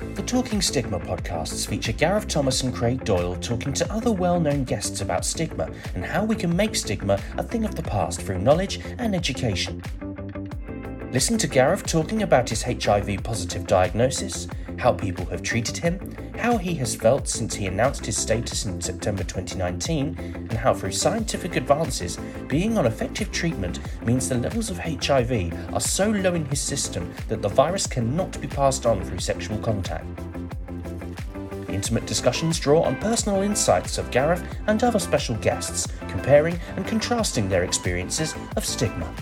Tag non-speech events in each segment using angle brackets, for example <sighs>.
The Talking Stigma podcasts feature Gareth Thomas and Craig Doyle talking to other well known guests about stigma and how we can make stigma a thing of the past through knowledge and education. Listen to Gareth talking about his HIV positive diagnosis, how people have treated him, how he has felt since he announced his status in September 2019, and how through scientific advances, being on effective treatment means the levels of HIV are so low in his system that the virus cannot be passed on through sexual contact. Intimate discussions draw on personal insights of Gareth and other special guests, comparing and contrasting their experiences of stigma.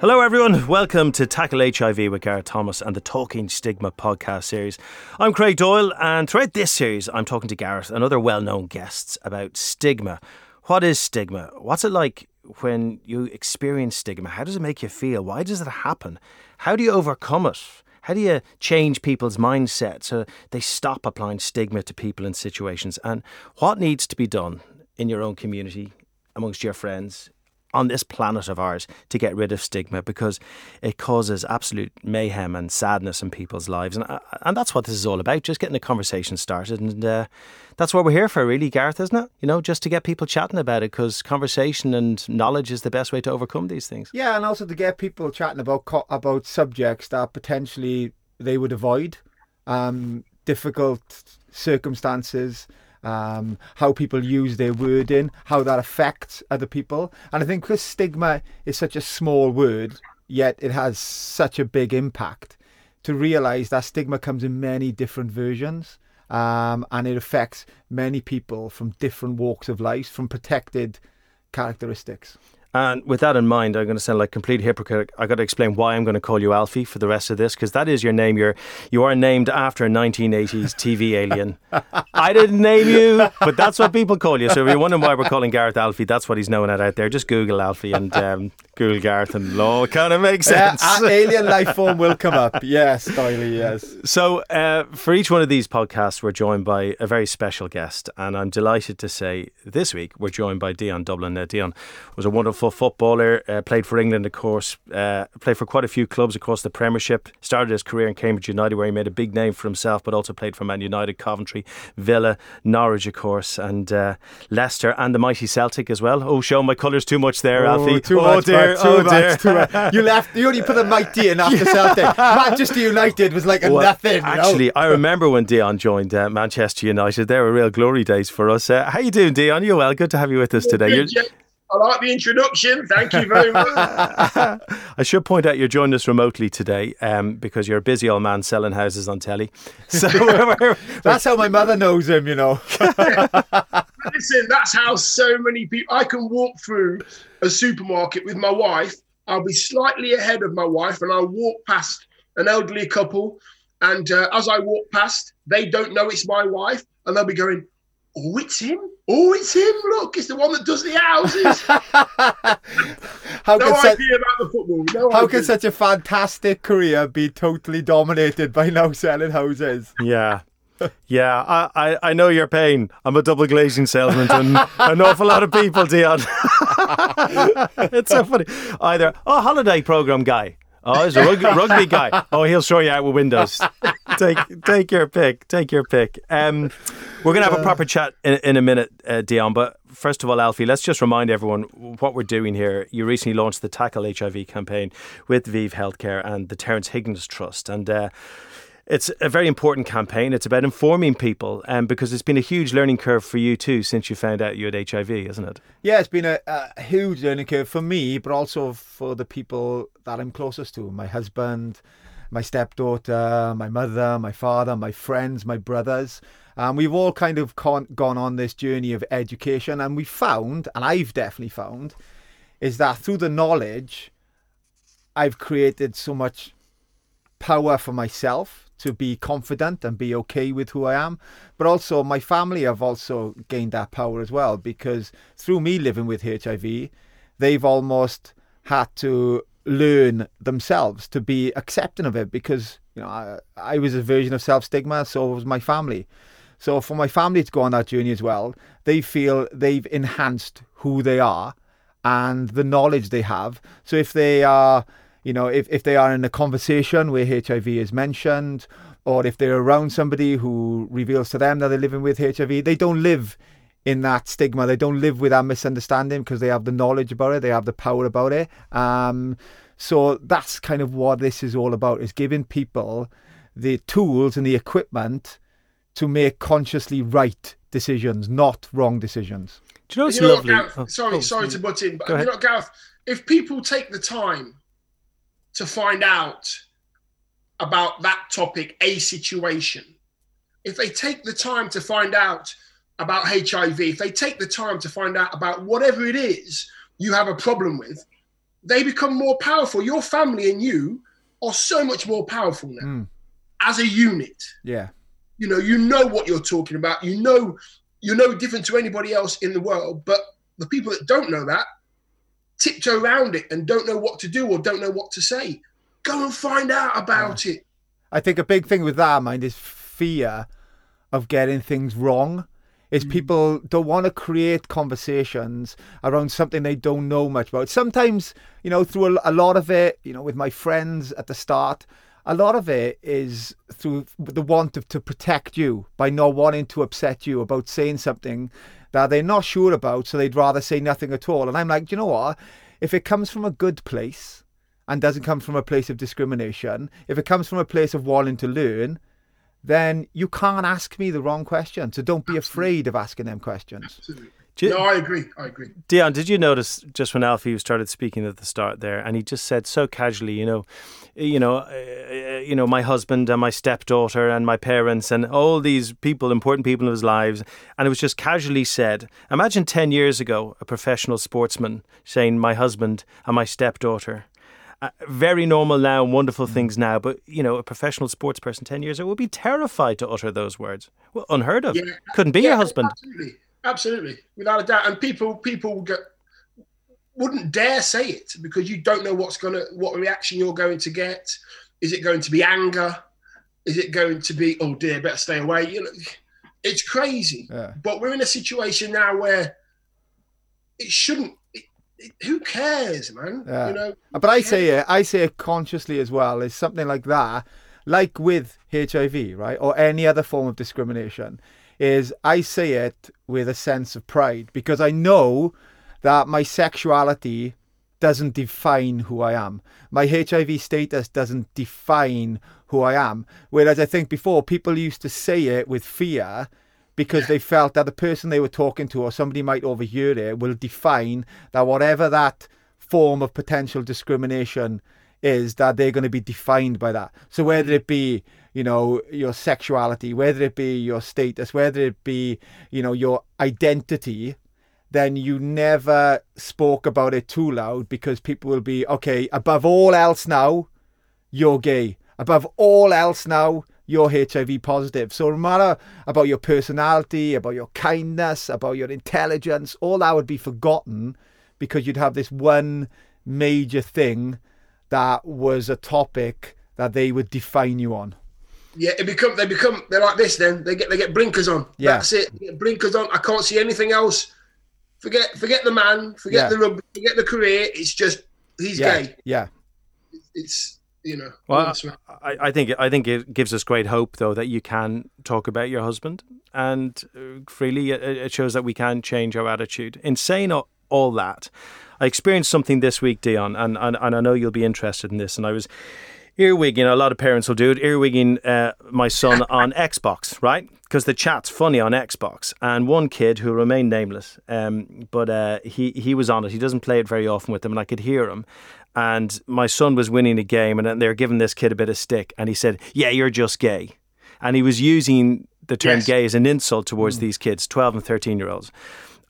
Hello, everyone. Welcome to Tackle HIV with Gareth Thomas and the Talking Stigma podcast series. I'm Craig Doyle, and throughout this series, I'm talking to Gareth and other well known guests about stigma. What is stigma? What's it like when you experience stigma? How does it make you feel? Why does it happen? How do you overcome it? How do you change people's mindset so they stop applying stigma to people and situations? And what needs to be done in your own community, amongst your friends, on this planet of ours to get rid of stigma because it causes absolute mayhem and sadness in people's lives. And, uh, and that's what this is all about, just getting the conversation started. And uh, that's what we're here for, really, Gareth, isn't it? You know, just to get people chatting about it because conversation and knowledge is the best way to overcome these things. Yeah, and also to get people chatting about, about subjects that potentially they would avoid, um, difficult circumstances um, how people use their wording, how that affects other people. And I think because stigma is such a small word, yet it has such a big impact, to realize that stigma comes in many different versions. Um, and it affects many people from different walks of life, from protected characteristics. And with that in mind, I'm going to sound like complete hypocrite. I got to explain why I'm going to call you Alfie for the rest of this because that is your name. You're you are named after a 1980s TV <laughs> alien. I didn't name you, but that's what people call you. So if you're wondering why we're calling Gareth Alfie, that's what he's known at out there. Just Google Alfie and um, Google Gareth, and law kind of makes sense. Uh, alien life form will come up. Yes, Doyley. Yes. So uh, for each one of these podcasts, we're joined by a very special guest, and I'm delighted to say this week we're joined by Dion Dublin. Uh, Dion was a wonderful footballer, uh, played for England, of course, uh, played for quite a few clubs across the Premiership. Started his career in Cambridge United, where he made a big name for himself, but also played for Man United, Coventry, Villa, Norwich, of course, and uh, Leicester, and the mighty Celtic as well. Oh, show my colours too much there, oh, Alfie. Too oh much, dear, too oh much, dear. Too much. You left. You only put the mighty in after Celtic. Manchester United was like a well, nothing. Actually, know? I remember when Dion joined uh, Manchester United. They were real glory days for us. Uh, how you doing, Dion? You well? Good to have you with us today. You're, I like the introduction. Thank you very much. <laughs> I should point out you're joining us remotely today um, because you're a busy old man selling houses on telly. <laughs> So <laughs> we're, we're, that's how my mother knows him, you know. Listen, that's how so many people. I can walk through a supermarket with my wife. I'll be slightly ahead of my wife, and I'll walk past an elderly couple. And uh, as I walk past, they don't know it's my wife, and they'll be going, "Oh, it's him! Oh, it's him! Look, it's the one that does the houses." <laughs> how no idea such, about the football. No how idea. can such a fantastic career be totally dominated by now selling houses? Yeah. Yeah, I, I, I know your pain. I'm a double glazing salesman to an awful lot of people, Dion. <laughs> it's so funny. Either, oh, holiday program guy. Oh, he's a rugby, rugby guy. Oh, he'll show you out with windows. Take take your pick. Take your pick. Um, we're going to have a proper chat in, in a minute, uh, Dion. But first of all, Alfie, let's just remind everyone what we're doing here. You recently launched the Tackle HIV campaign with ViiV Healthcare and the Terence Higgins Trust. And uh, it's a very important campaign. It's about informing people, um, because it's been a huge learning curve for you too since you found out you had HIV, isn't it? Yeah, it's been a, a huge learning curve for me, but also for the people that I'm closest to my husband, my stepdaughter, my mother, my father, my friends, my brothers. Um, we've all kind of con- gone on this journey of education, and we found, and I've definitely found, is that through the knowledge, I've created so much power for myself to be confident and be okay with who I am. But also, my family have also gained that power as well because through me living with HIV, they've almost had to learn themselves to be accepting of it because you know I, I was a version of self stigma, so was my family. So for my family to go on that journey as well, they feel they've enhanced who they are and the knowledge they have. So if they are you know, if, if they are in a conversation where HIV is mentioned, or if they're around somebody who reveals to them that they're living with HIV, they don't live in that stigma. They don't live with that misunderstanding because they have the knowledge about it, they have the power about it. Um, so that's kind of what this is all about: is giving people the tools and the equipment to make consciously right decisions, not wrong decisions. Do you know what's You know what, lovely? Gareth? Oh, sorry, oh, sorry to butt in, but you ahead. know, what, Gareth, if people take the time to find out about that topic, a situation, if they take the time to find out about HIV, if they take the time to find out about whatever it is you have a problem with, they become more powerful. Your family and you are so much more powerful now Mm. as a unit Yeah. You know you know what you're talking about. You know you're no different to anybody else in the world but the people that don't know that tiptoe around it and don't know what to do or don't know what to say. Go and find out about it. I think a big thing with that mind is fear of getting things wrong. Is mm. people don't want to create conversations around something they don't know much about. Sometimes, you know, through a, a lot of it, you know, with my friends at the start, a lot of it is through the want of to protect you by not wanting to upset you about saying something that they're not sure about, so they'd rather say nothing at all. And I'm like, you know what? If it comes from a good place, and doesn't come from a place of discrimination, if it comes from a place of wanting to learn, then you can't ask me the wrong question. So don't be afraid of asking them questions. Absolutely. You- no i agree i agree Dion, did you notice just when Alfie started speaking at the start there, and he just said so casually, you know, you know, uh, you know, my husband and my stepdaughter and my parents and all these people, important people in his lives, and it was just casually said. Imagine ten years ago, a professional sportsman saying, "My husband and my stepdaughter." Uh, very normal now, and wonderful things now, but you know, a professional sports person ten years ago would be terrified to utter those words. Well, unheard of. Yeah. Couldn't be Yeah, your husband. absolutely absolutely without a doubt. And people people would get wouldn't dare say it because you don't know what's gonna what reaction you're going to get. Is it going to be anger? Is it going to be oh dear better stay away? You know it's crazy. Yeah. but we're in a situation now where it shouldn't it, it, who cares man? Yeah. you know? Uh, but I say it, I say it consciously as well. Is something like that, like with HIV, right, or any other form of discrimination, is I say it with a sense of pride because I know that my sexuality doesn't define who I am. My HIV status doesn't define who I am. Whereas I think before people used to say it with fear because they felt that the person they were talking to or somebody might overhear it will define that whatever that form of potential discrimination is that they're going to be defined by that. So whether it be, you know, your sexuality, whether it be your status, whether it be, you know, your identity, then you never spoke about it too loud because people will be, okay, above all else now, you're gay. Above all else now, you're HIV positive. So no matter about your personality, about your kindness, about your intelligence, all that would be forgotten because you'd have this one major thing that was a topic that they would define you on. Yeah, it become they become they're like this. Then they get they get blinkers on. Yeah. That's it. They get blinkers on. I can't see anything else. Forget forget the man. Forget Yeah. the rugby. Forget the career. It's just he's Yeah, gay. yeah, It's you know. Well, honestly. I, I think I think it gives us great hope, though, that you can talk about your husband and uh, freely. It, it shows that we can change our attitude. In saying all, all that, I experienced something this week, Dion, and, and and I know you'll be interested in this. And I was earwigging. A lot of parents will do it. Earwigging uh, my son <laughs> on Xbox, right? Because the chat's funny on Xbox. And one kid who remained nameless, um, but uh, he he was on it. He doesn't play it very often with them, and I could hear him. And my son was winning a game, and then they're giving this kid a bit of stick, and he said, "Yeah, you're just gay," and he was using the term Yes. "gay" as an insult towards these kids, twelve and thirteen year olds,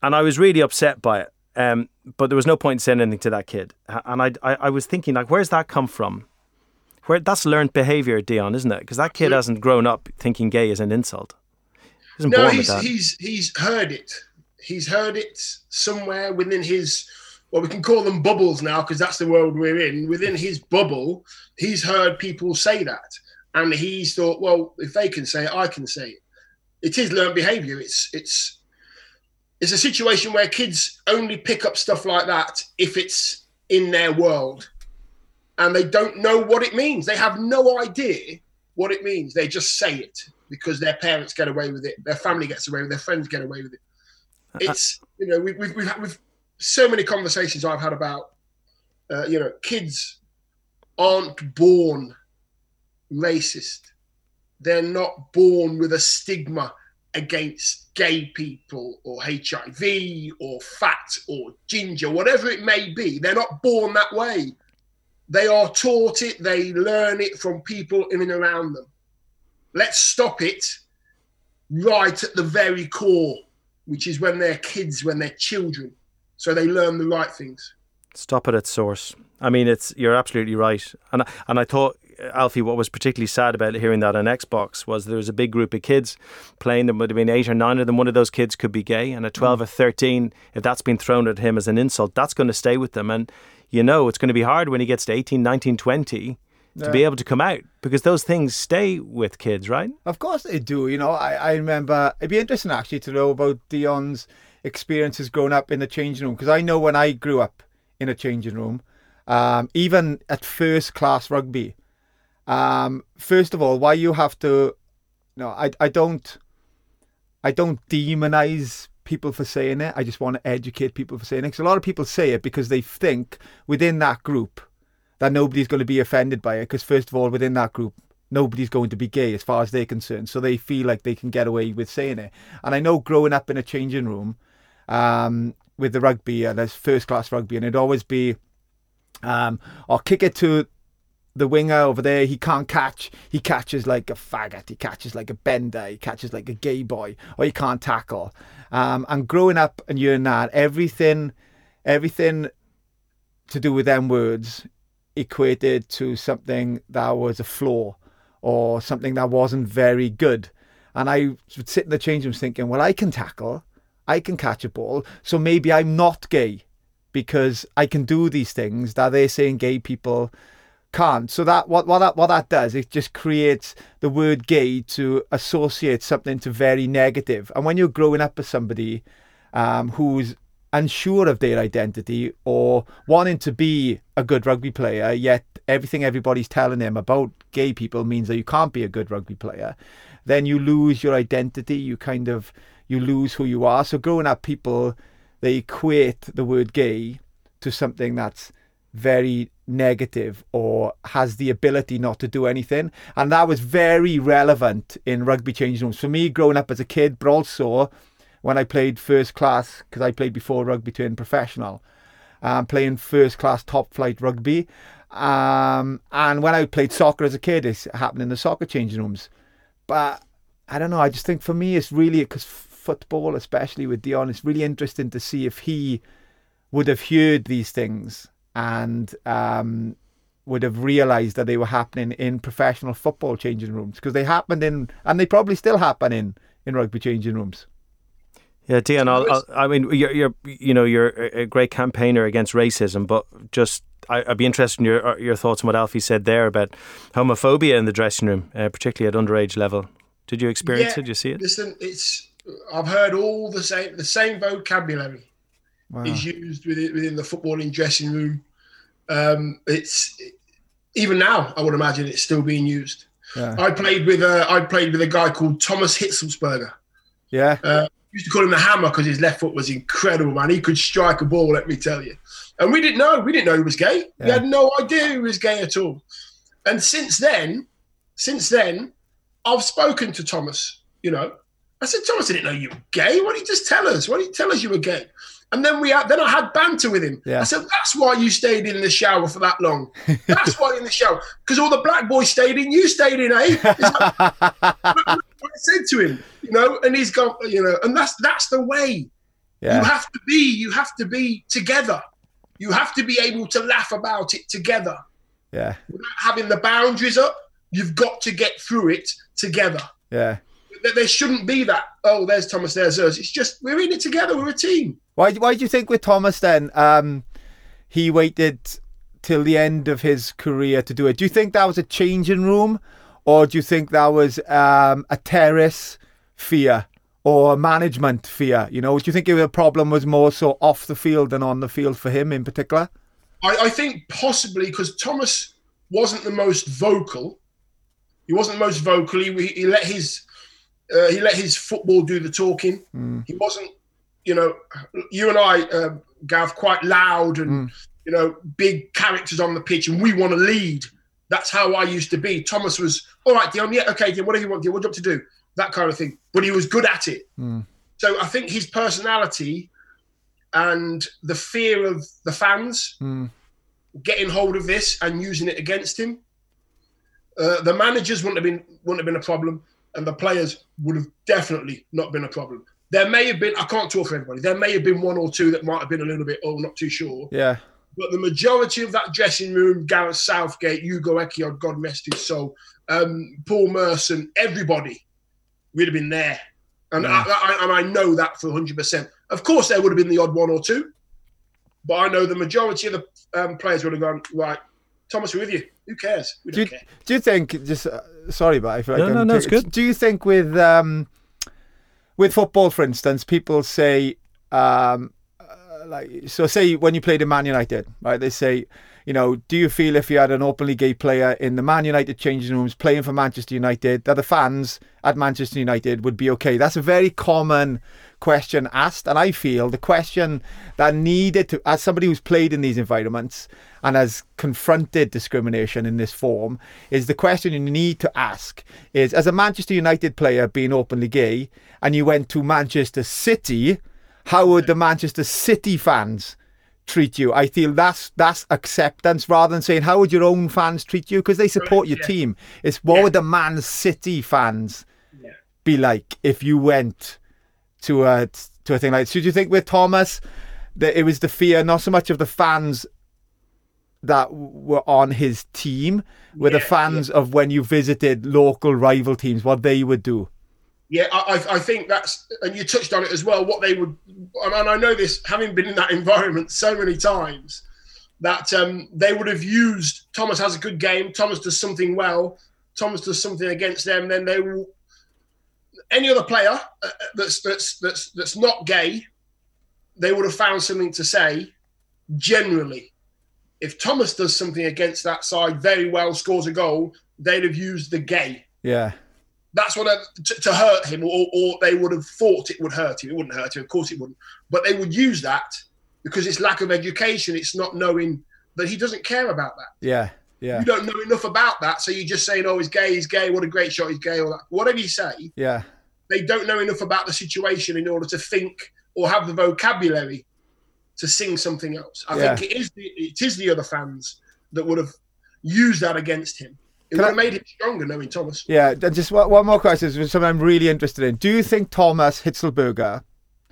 and I was really upset by it. Um, but there was no point in saying anything to that kid, and I, I I was thinking like, where's that come from? Where that's learned behaviour, Dion, isn't it? Because that kid hasn't grown up thinking gay is an insult. He no, he's he's he's heard it. He's heard it somewhere within his. Well, we can call them bubbles now because that's the world we're in. Within his bubble, he's heard people say that, and he's thought, well, if they can say it, I can say it. It is learned behaviour. It's it's it's a situation where kids only pick up stuff like that if it's in their world. and they don't know what it means. They have no idea what it means. They just say it because their parents get away with it, their family gets away with it, their friends get away with it. It's you know we, we've we've had we've, so many conversations I've had about uh, you know kids aren't born racist. They're not born with a stigma against gay people or HIV or fat or ginger, whatever it may be. They're not born that way. They are taught it, they learn it from people in and around them. Let's stop it right at the very core, which is when they're kids, when they're children, so they learn the right things. Stop it at source. I mean, it's you're absolutely right, and and I thought Alfie, what was particularly sad about hearing that on Xbox was there was a big group of kids playing. There would have been eight or nine of them. One of those kids could be gay, and at twelve mm. or thirteen, if that's been thrown at him as an insult, that's going to stay with them. And you know, it's going to be hard when he gets to 18, 19, 20 to yeah. be able to come out because those things stay with kids, right? Of course they do. You know, I, I remember it'd be interesting actually to know about Dion's experiences growing up in the changing room because I know when I grew up in a changing room, um, even at first class rugby, um, first of all, why you have to, no, I, I don't, I don't demonize people for saying it. I just want to educate people for saying it. Because a lot of people say it because they think within that group that nobody's going to be offended by it. Because first of all, within that group, nobody's going to be gay as far as they're concerned. So they feel like they can get away with saying it. And I know growing up in a changing room um, with the rugby, and there's first class rugby, and it'd always be, um, I'll kick it to the winger over there, he can't catch. He catches like a faggot. He catches like a bender. He catches like a gay boy, or he can't tackle. Um, and growing up and you're that, everything, everything to do with them words equated to something that was a flaw or something that wasn't very good. And I would sit in the change room thinking, well, I can tackle, I can catch a ball, so maybe I'm not gay because I can do these things that they're saying gay people can't. So that what what that what that does, it just creates the word gay to associate something to very negative. And when you're growing up as somebody um, who's unsure of their identity or wanting to be a good rugby player, yet everything everybody's telling him about gay people means that you can't be a good rugby player, then you lose your identity. You kind of you lose who you are. So growing up, people they equate the word gay to something that's very negative or has the ability not to do anything. And that was very relevant in rugby changing rooms for me growing up as a kid, but also when I played first class, because I played before rugby turned professional, um, playing first class top flight rugby. Um, and when I played soccer as a kid, it happened in the soccer changing rooms. But I don't know, I just think for me, it's really because football, especially with Dion, it's really interesting to see if he would have heard these things and um, would have realised that they were happening in professional football changing rooms because they happened in, and they probably still happen in in rugby changing rooms. Yeah, Dion. I'll, I'll, i mean, you're, you're, you know, you're a great campaigner against racism, but just I, would be interested in your uh, your thoughts on what Alfie said there about homophobia in the dressing room, uh, particularly at underage level. Did you experience yeah, it? Did you see it? Listen, it's I've heard all the same the same vocabulary wow. is used within, within the footballing dressing room um, it's even now, I would imagine it's still being used. Yeah. I played with a I played with a guy called Thomas Hitzlsperger. Yeah. Uh, used to call him the hammer because his left foot was incredible, man. He could strike a ball, let me tell you. And we didn't know. We didn't know he was gay. Yeah. We had no idea he was gay at all. And since then, since then, I've spoken to Thomas. You know, I said, Thomas, I didn't know you were gay. Why don't you just tell us? Why don't you tell us you were gay? And then we had, then I had banter with him. Yeah. I said, "That's why you stayed in the shower for that long. <laughs> That's why in the shower because all the black boys stayed in. You stayed in, eh?" <laughs> I said to him, you know, and he's gone, you know, and that's that's the way. Yeah. You have to be. You have to be together. You have to be able to laugh about it together. Yeah. Without having the boundaries up, you've got to get through it together. Yeah. There shouldn't be that. Oh, there's Thomas. There's us. It's just we're in it together. We're a team. Why? Why do you think with Thomas then? Um, he waited till the end of his career to do it. Do you think that was a changing room, or do you think that was um, a terrace fear or a management fear? You know, do you think the problem was more so off the field than on the field for him in particular? I, I think possibly because Thomas wasn't the most vocal. He wasn't the most vocal. He, he let his uh, he let his football do the talking. Mm. He wasn't, you know, you and I, uh, Gav, quite loud and you know big characters on the pitch, and we want to lead. That's how I used to be. Thomas was all right, Dion. Yeah, okay, Dion. Whatever you want, Dion. What do you want to do? That kind of thing. But he was good at it. Mm. So I think his personality and the fear of the fans Mm. getting hold of this and using it against him. Uh, the managers wouldn't have been wouldn't have been a problem, and the players would have definitely not been a problem. There may have been I can't talk for everybody. There may have been one or two that might have been a little bit oh not too sure, Yeah. but the majority of that dressing room, Gareth Southgate, Ugo Ehiogu, God rest his soul, um, Paul Merson, everybody—we'd have been there, and Yeah. I, I, and I know that for hundred percent. Of course, there would have been the odd one or two, but I know the majority of the um, players would have gone right. Thomas, we're with you. Who cares? We Do don't you, care. do you think just uh, sorry, but I feel like No, no, I'm no, it's good. Do you think with um, with football, for instance, people say um, uh, like so say when you played in Man United, right? They say, you know, do you feel if you had an openly gay player in the Man United changing rooms playing for Manchester United, that the fans at Manchester United would be okay? That's a very common question asked, and I feel the question that needed to, as somebody who's played in these environments and has confronted discrimination in this form, is the question you need to ask is as a Manchester United player being openly gay, and you went to Manchester City, how would the Manchester City fans treat you? I feel that's that's acceptance rather than saying how would your own fans treat you because they support your yeah. team. It's what Yeah. would the Man City fans Yeah. be like if you went to a to a thing like? So do you think with Thomas that it was the fear not so much of the fans that were on his team, were the fans of when you visited local rival teams, what they would do? Yeah, I, I- think that's, and you touched on it as well. What they would, and I know this, having been in that <laughs> environment so many times, that um, they would have used Thomas has a good game. Thomas does something well. Thomas does something against them. Then they will. Any other player uh, that's that's that's that's not gay, they would have found something to say. Generally, if Thomas does something against that side very well, scores a goal, they'd have used the gay Yeah, that's what I, to, to hurt him, or, or they would have thought it would hurt him. It wouldn't hurt him, of course it wouldn't. But they would use that because it's lack of education. It's not knowing that he doesn't care about that. yeah, yeah, You don't know enough about that, so you're just saying, "Oh, he's gay. He's gay. What a great shot. He's gay." Or that. whatever you say, yeah, they don't know enough about the situation in order to think or have the vocabulary to sing something else. I Yeah. think it is the, it is the other fans that would have used that against him. It would I- have made him stronger knowing Thomas. yeah. Just one, one more question, is something I'm really interested in. Do you think Thomas Hitzelberger?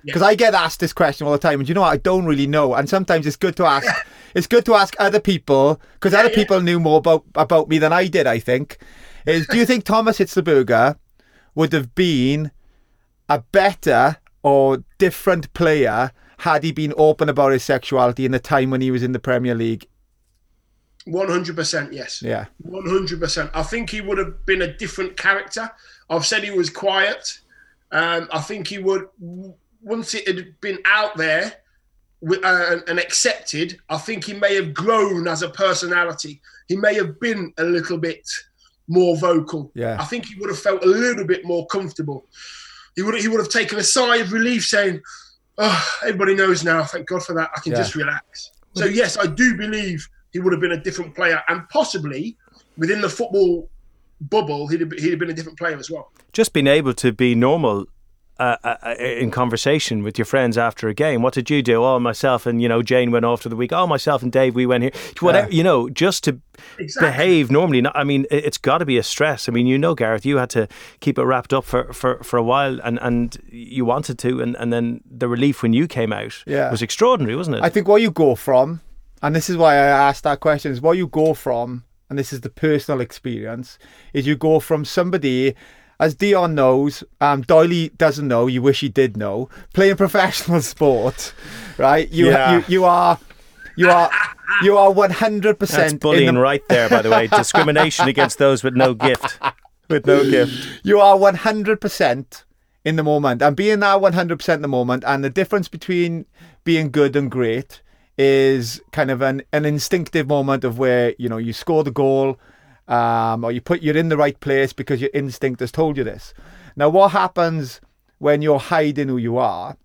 Because I get asked this question all the time, and you know what? I don't really know. And sometimes it's good to ask. it's good to ask other people because other yeah. people knew more about about me than I did. I think. Is do you think Thomas Hitzelberger would have been a better or different player had he been open about his sexuality in the time when he was in the Premier League? One hundred percent, yes. Yeah, One hundred percent. I think he would have been a different character. I've said he was quiet. Um, I think he would once it had been out there wi- uh, and accepted. I think he may have grown as a personality. He may have been a little bit more vocal. Yeah. I think he would have felt a little bit more comfortable. He would he would have taken a sigh of relief, saying, "Oh, everybody knows now. Thank God for that. I can Yeah. just relax." So yes, I do believe he would have been a different player, and possibly within the football bubble, he'd have, he'd have been a different player as well. Just being able to be normal. Uh, uh, in conversation with your friends after a game, what did you do? Oh, myself and you know Jane went off to the week. Oh, myself and Dave, we went here. Whatever you know, just to Exactly. behave normally. I mean, it- it's got to be a stress. I mean, you know, Gareth, you had to keep it wrapped up for, for, for a while, and, and you wanted to, and, and then the relief when you came out Yeah. was extraordinary, wasn't it? I think what you go from, and this is why I asked that question, is what you go from, and this is the personal experience, is you go from somebody, as Dion knows, um, Doyley doesn't know, you wish he did know, playing <laughs> professional sport, right? You, Yeah. you, you are, you are, you are one hundred That's percent bullying right there, by the way. Discrimination <laughs> against those with no gift. With no gift. You are one hundred percent in the moment, and being that one hundred percent in the moment, and the difference between being good and great is kind of an, an instinctive moment of where you know you score the goal um, or you put you're in the right place because your instinct has told you this. Now, what happens when you're hiding who you are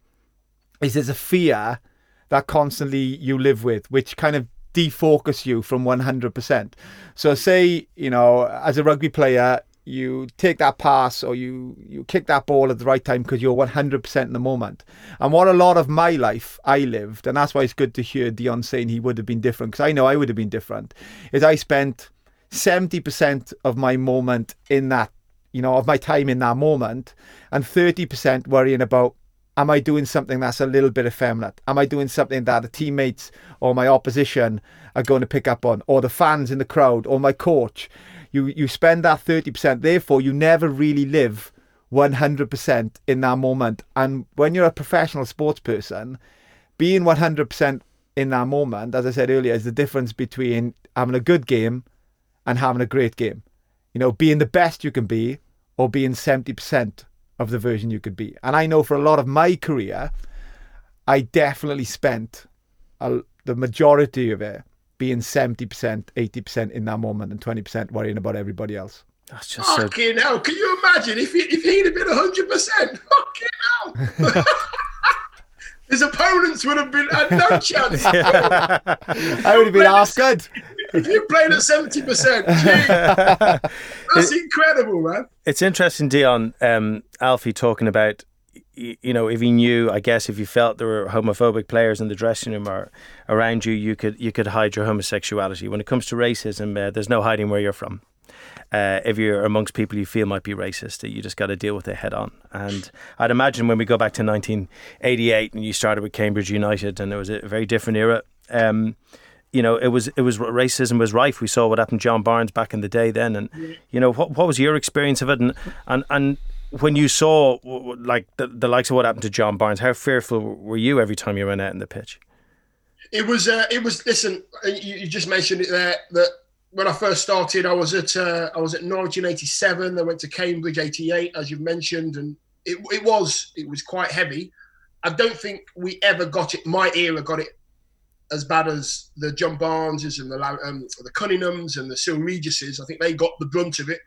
is there's a fear that constantly you live with, which kind of defocus you from 100%. So, say you know, as a rugby player, you take that pass or you you kick that ball at the right time because you're 100% in the moment. And what a lot of my life I lived, and that's why it's good to hear Dion saying he would have been different because I know I would have been different. Is I spent 70% of my moment in that, you know, of my time in that moment, and 30% worrying about am I doing something that's a little bit effeminate? Am I doing something that the teammates or my opposition are going to pick up on, or the fans in the crowd, or my coach? You you spend that 30%, therefore you never really live 100% in that moment. And when you're a professional sports person, being 100% in that moment, as I said earlier, is the difference between having a good game and having a great game. You know, being the best you can be or being 70% of the version you could be. And I know for a lot of my career, I definitely spent a, the majority of it being 70%, 80% in that moment and 20% worrying about everybody else. That's just so... Fucking hell. Can you imagine if, he, if he'd have been 100%? Fucking hell. <laughs> His opponents would have been had no <laughs> chance. I would have been half good. If you played at seventy percent, <laughs> that's incredible, man. It's interesting, Dion. Um, Alfie talking about you know, if he knew, I guess, if you felt there were homophobic players in the dressing room or around you, you could you could hide your homosexuality. When it comes to racism, uh, there's no hiding where you're from uh, if you're amongst people you feel might be racist, you just got to deal with it head on. And I'd imagine when we go back to 1988 and you started with Cambridge United and it was a very different era. Um, you know, it was it was racism was rife. We saw what happened to John Barnes back in the day then, and you know what what was your experience of it, and and and when you saw like the, the likes of what happened to John Barnes, how fearful were you every time you went out in the pitch? It was uh, it was listen. You, you just mentioned it there that when I first started, I was at uh, I was at Norwich in '87. Then went to Cambridge '88, as you've mentioned, and it, it was it was quite heavy. I don't think we ever got it. My era got it as bad as the John Barneses and the um, the Cunninghams and the Cyrille Regises. I think they got the brunt of it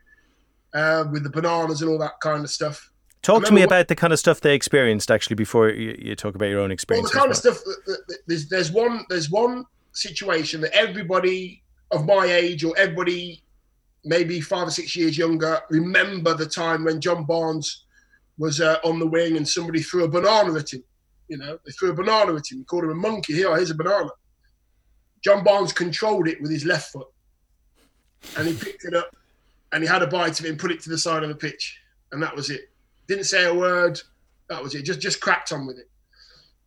uh, with the bananas and all that kind of stuff. Talk to me about the kind of stuff they experienced actually before you, you talk about your own experience. Well, the kind well. of stuff. That, that, there's there's one there's one situation that everybody of my age or everybody maybe five or six years younger remember the time when John Barnes was uh, on the wing and somebody threw a banana at him. You know, they threw a banana at him. He called him a monkey. Here, here's a banana. John Barnes controlled it with his left foot, and he picked it up, and he had a bite of it and put it to the side of the pitch, and that was it. Didn't say a word. That was it. Just just cracked on with it.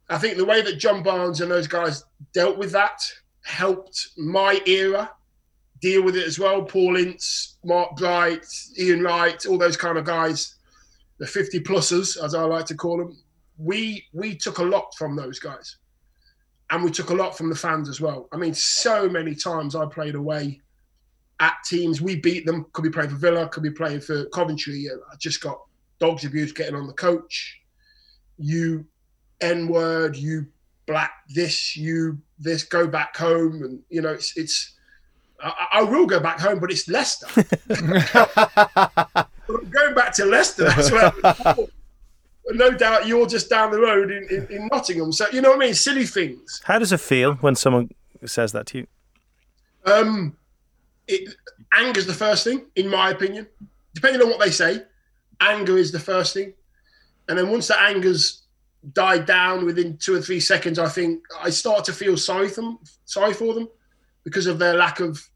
I think the way that John Barnes and those guys dealt with that helped my era deal with it as well. Paul Ince, Mark Bright, Ian Wright, all those kind of guys, the 50 plussers, as I like to call them. We we took a lot from those guys. And we took a lot from the fans as well. I mean, so many times I played away at teams. We beat them. Could be playing for Villa, could be playing for Coventry. I just got dogs abuse getting on the coach. You N word, you black this, you this, go back home. And, you know, it's, it's, I, I will go back home, but it's Leicester. <laughs> i'm going back to Leicester, that's where. no doubt you're just down the road in, in, in, Nottingham. So you know what I mean? Silly things. How does it feel when someone says that to you? Um, it, anger's the first thing, in my opinion. Depending on what they say, anger is the first thing, and then once the anger's died down within two or three seconds, I think I start to feel sorry for them, sorry for them because of their lack of.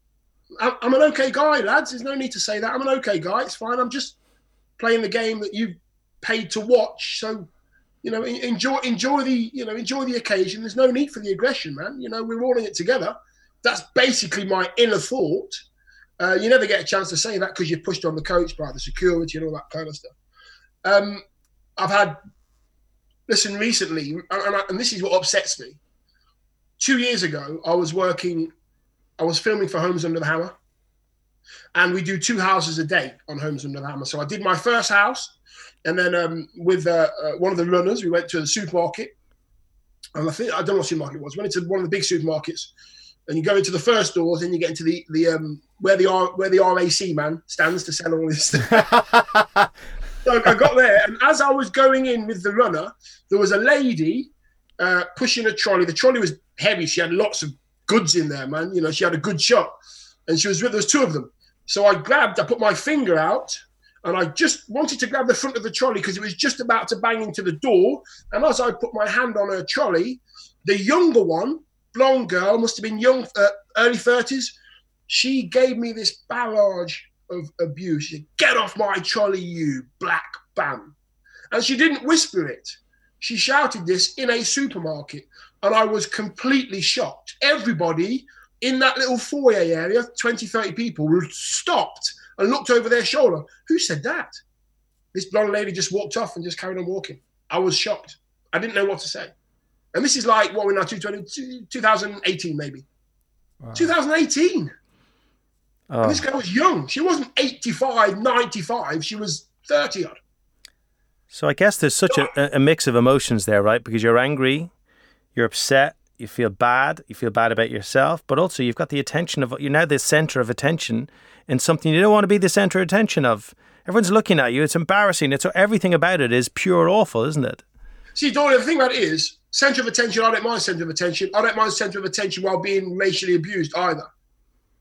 I'm an okay guy, lads. There's no need to say that. I'm an okay guy. It's fine. I'm just playing the game that you paid to watch. So, you know, enjoy enjoy the you know enjoy the occasion. There's no need for the aggression, man. You know, we're all in it together. That's basically my inner thought. Uh, you never get a chance to say that because you're pushed on the coach by the security and all that kind of stuff. Um, I've had listen recently, and, I, and this is what upsets me. Two years ago, I was working, I was filming for Homes Under the Hammer, and we do two houses a day on Homes Under the Hammer. So I did my first house, and then um, with uh, uh, one of the runners, we went to the supermarket, and I think I don't know what supermarket it was. Went into one of the big supermarkets, and you go into the first doors, and you get into the the um, where the R, where the RAC man stands to sell all this stuff. <laughs> so I got there, and as I was going in with the runner, there was a lady uh, pushing a trolley. The trolley was heavy. She had lots of goods in there, man. You know, she had a good shot, and she was with. There was two of them. So I grabbed. I put my finger out, and I just wanted to grab the front of the trolley because it was just about to bang into the door. And as I put my hand on her trolley, the younger one, blonde girl, must have been young, uh, early thirties. She gave me this barrage of abuse. She said, "Get off my trolley, you black bam!" And she didn't whisper it. She shouted this in a supermarket, and I was completely shocked. Everybody in that little foyer area, 20, 30 people, stopped and looked over their shoulder. Who said that? This blonde lady just walked off and just carried on walking. I was shocked. I didn't know what to say. And this is like what we're now 2018 maybe. Wow. 2018. Oh. this girl was young. She wasn't 85, 95. She was 30 odd. So I guess there's such a, a mix of emotions there, right? Because you're angry, you're upset, you feel bad, you feel bad about yourself, but also you've got the attention of you're now the center of attention in something you don't want to be the center of attention of. Everyone's looking at you. It's embarrassing. It's everything about it is pure awful, isn't it? See, Dory, the thing about it is center of attention. I don't mind center of attention. I don't mind center of attention while being racially abused either,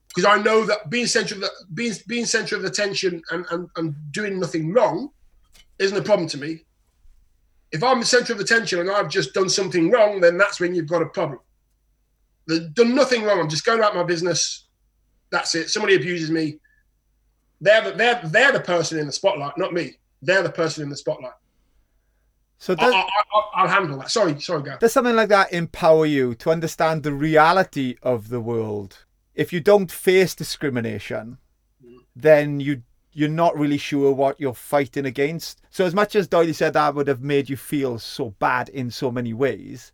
because I know that being center of being being center of attention and, and, and doing nothing wrong isn't a problem to me. If I'm the center of attention and I've just done something wrong, then that's when you've got a problem. Done nothing wrong. I'm just going about my business. That's it. Somebody abuses me. They're the, they're they're the person in the spotlight, not me. They're the person in the spotlight. So does, I, will handle that. Sorry, sorry, Gav. Does something like that empower you to understand the reality of the world? If you don't face discrimination, mm. then you you're not really sure what you're fighting against. So as much as Doyley said that would have made you feel so bad in so many ways,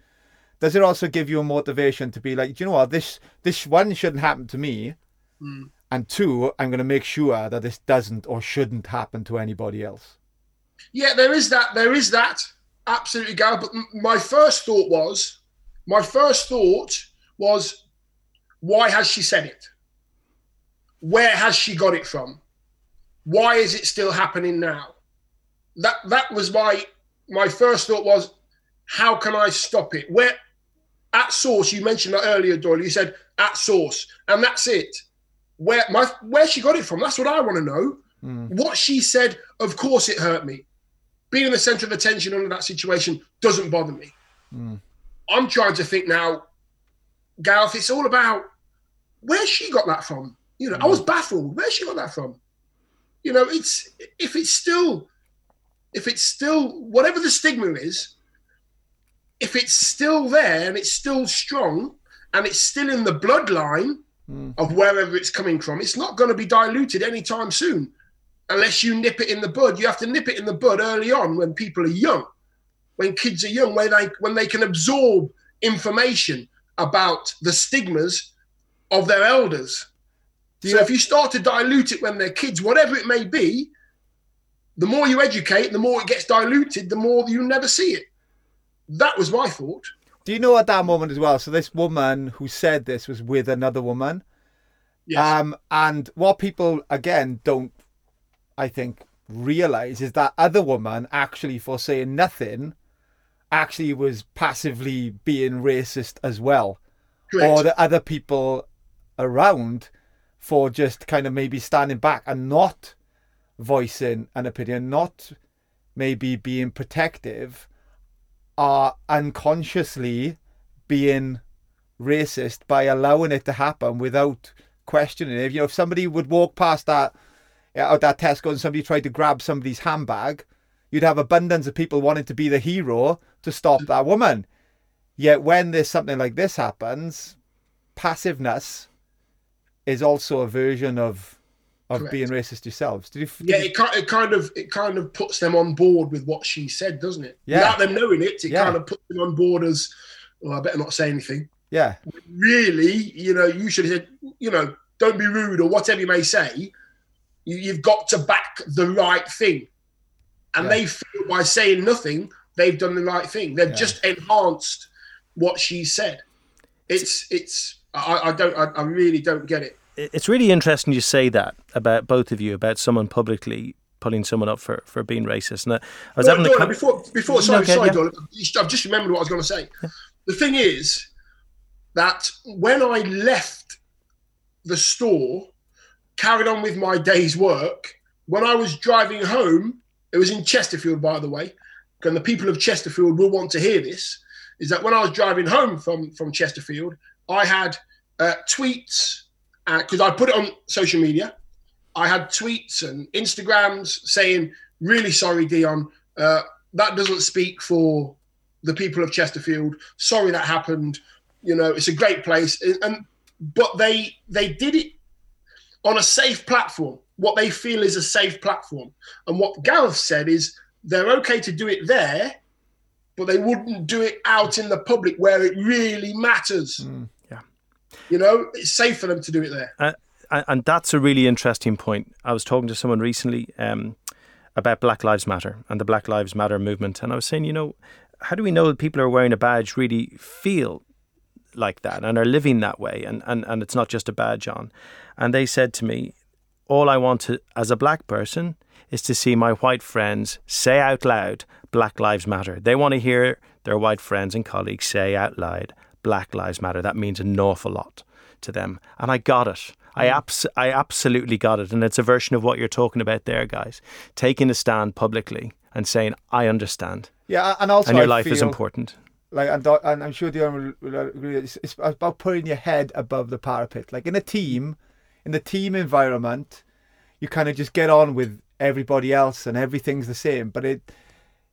does it also give you a motivation to be like, you know what, this this one shouldn't happen to me, mm. and two, I'm going to make sure that this doesn't or shouldn't happen to anybody else. Yeah, there is that. There is that. Absolutely, Gal. But my first thought was, my first thought was, why has she said it? Where has she got it from? why is it still happening now? That that was my my first thought was, how can I stop it? Where at source, you mentioned that earlier, Doyle. You said at source, and that's it. Where my where she got it from? That's what I want to know. Mm. What she said, of course, it hurt me. Being in the centre of attention under that situation doesn't bother me. Mm. I'm trying to think now, Gareth. It's all about where she got that from. You know, mm. I was baffled. Where she got that from? you know, it's if it's still if it's still whatever the stigma is, if it's still there and it's still strong and it's still in the bloodline mm. of wherever it's coming from, it's not going to be diluted anytime soon unless you nip it in the bud. You have to nip it in the bud early on when people are young, when kids are young, where they when they can absorb information about the stigmas of their elders so if you start to dilute it when they're kids, whatever it may be, the more you educate, the more it gets diluted, the more you never see it. That was my thought. Do you know at that moment as well? So this woman who said this was with another woman. Yes. Um, and what people again don't, I think, realize is that other woman actually for saying nothing, actually was passively being racist as well, Correct. or the other people around for just kind of maybe standing back and not voicing an opinion, not maybe being protective, are unconsciously being racist by allowing it to happen without questioning it. You know, if somebody would walk past that Uh, out that Tesco and somebody tried to grab somebody's handbag, you'd have abundance of people wanting to be the hero to stop that woman. Yet when there's something like this happens, passiveness is also a version of of Correct. being racist yourselves. Did you? Did yeah, it, it kind of it kind of puts them on board with what she said, doesn't it? Yeah. Without them knowing it, it yeah. kind of puts them on board as, well, I better not say anything. Yeah. Really, you know, you should have said, you know, don't be rude or whatever you may say. You, have got to back the right thing, and yeah. they feel by saying nothing, they've done the right thing. They've yeah. just enhanced what she said. It's it's I, I don't I, I really don't get it. It's really interesting you say that about both of you about someone publicly pulling someone up for, for being racist. And I was having a Doyle, con- before before sorry Okay, sorry yeah. I've just remembered what I was going to say. The thing is that when I left the store, carried on with my day's work, when I was driving home, it was in Chesterfield, by the way, and the people of Chesterfield will want to hear this. Is that when I was driving home from from Chesterfield, I had uh, tweets because I put it on social media. I had tweets and Instagrams saying, "Really sorry, Dion. Uh, that doesn't speak for the people of Chesterfield. Sorry that happened. You know, it's a great place." And, and but they they did it on a safe platform. What they feel is a safe platform. And what Gareth said is they're okay to do it there, but they wouldn't do it out in the public where it really matters. Yeah. You know, it's safe for them to do it there. Uh, and that's a really interesting point. I was talking to someone recently um, about Black Lives Matter and the Black Lives Matter movement, and I was saying, you know, how do we know that people who are wearing a badge really feel like that and are living that way, and, and, and it's not just a badge on? And they said to me, all I want to, as a black person is to see my white friends say out loud, Black Lives Matter. They want to hear their white friends and colleagues say out loud, Black Lives Matter. That means an awful lot to them. And I got it. I, mm. abs- I absolutely got it. And it's a version of what you're talking about there, guys. Taking a stand publicly and saying, I understand. Yeah, and also and your I life is important. like and, and I'm sure Dion will, will agree. It's, it's about putting your head above the parapet. Like in a team, in the team environment, you kind of just get on with everybody else and everything's the same. But it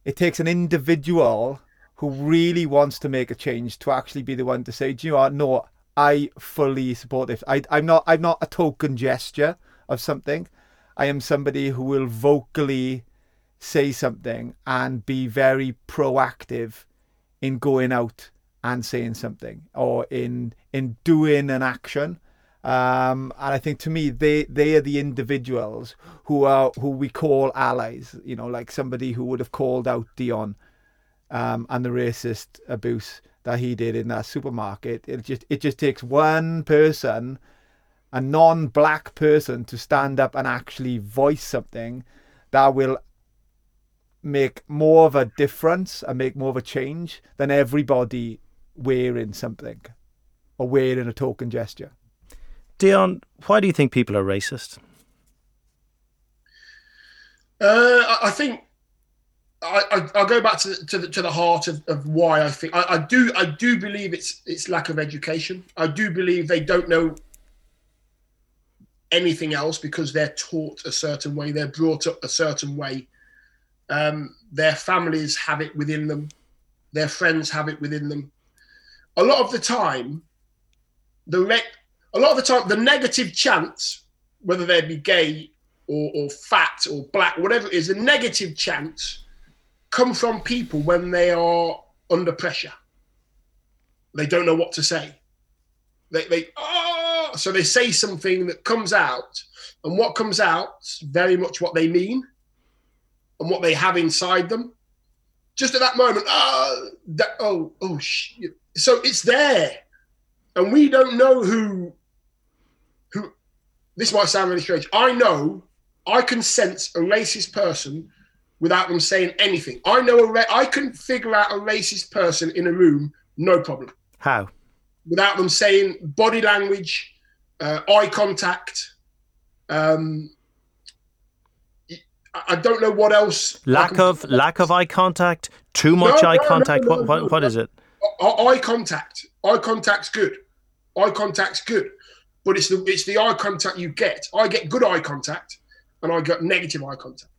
it takes an individual who really wants to make a change to actually be the one to say, Do you know what? No, I fully support this. I, I'm not. I'm not a token gesture of something. I am somebody who will vocally say something and be very proactive in going out and saying something or in in doing an action. Um, and I think to me they they are the individuals who are who we call allies. You know, like somebody who would have called out Dion um, and the racist abuse that he did in that supermarket. It just it just takes one person, a non-black person, to stand up and actually voice something that will make more of a difference and make more of a change than everybody wearing something or wearing a token gesture. Dion, why do you think people are racist? Uh, I- think I, I, I'll go back to to the, to the heart of, of why I think I, I do I do believe it's it's lack of education. I do believe they don't know anything else because they're taught a certain way, they're brought up a certain way. Um, their families have it within them, their friends have it within them. A lot of the time, the re- a lot of the time the negative chants, whether they be gay or, or fat or black, whatever it is, the negative chants come from people when they are under pressure. They don't know what to say. They, they oh, so they say something that comes out, and what comes out is very much what they mean and what they have inside them. Just at that moment, oh, that, oh, oh, shit. so it's there, and we don't know. Who? This might sound really strange. I know I can sense a racist person without them saying anything. I know a ra- I can figure out a racist person in a room, no problem, How? without them saying body language, uh, eye contact. Um, I don't know what else. Lack of lack of eye contact, too much No, eye no, contact. no, what, what, what no. it? Eye eye contact. Eye contact's good. Eye contact's good, but it's the it's the eye contact you get. I get good eye contact, and I get negative eye contact.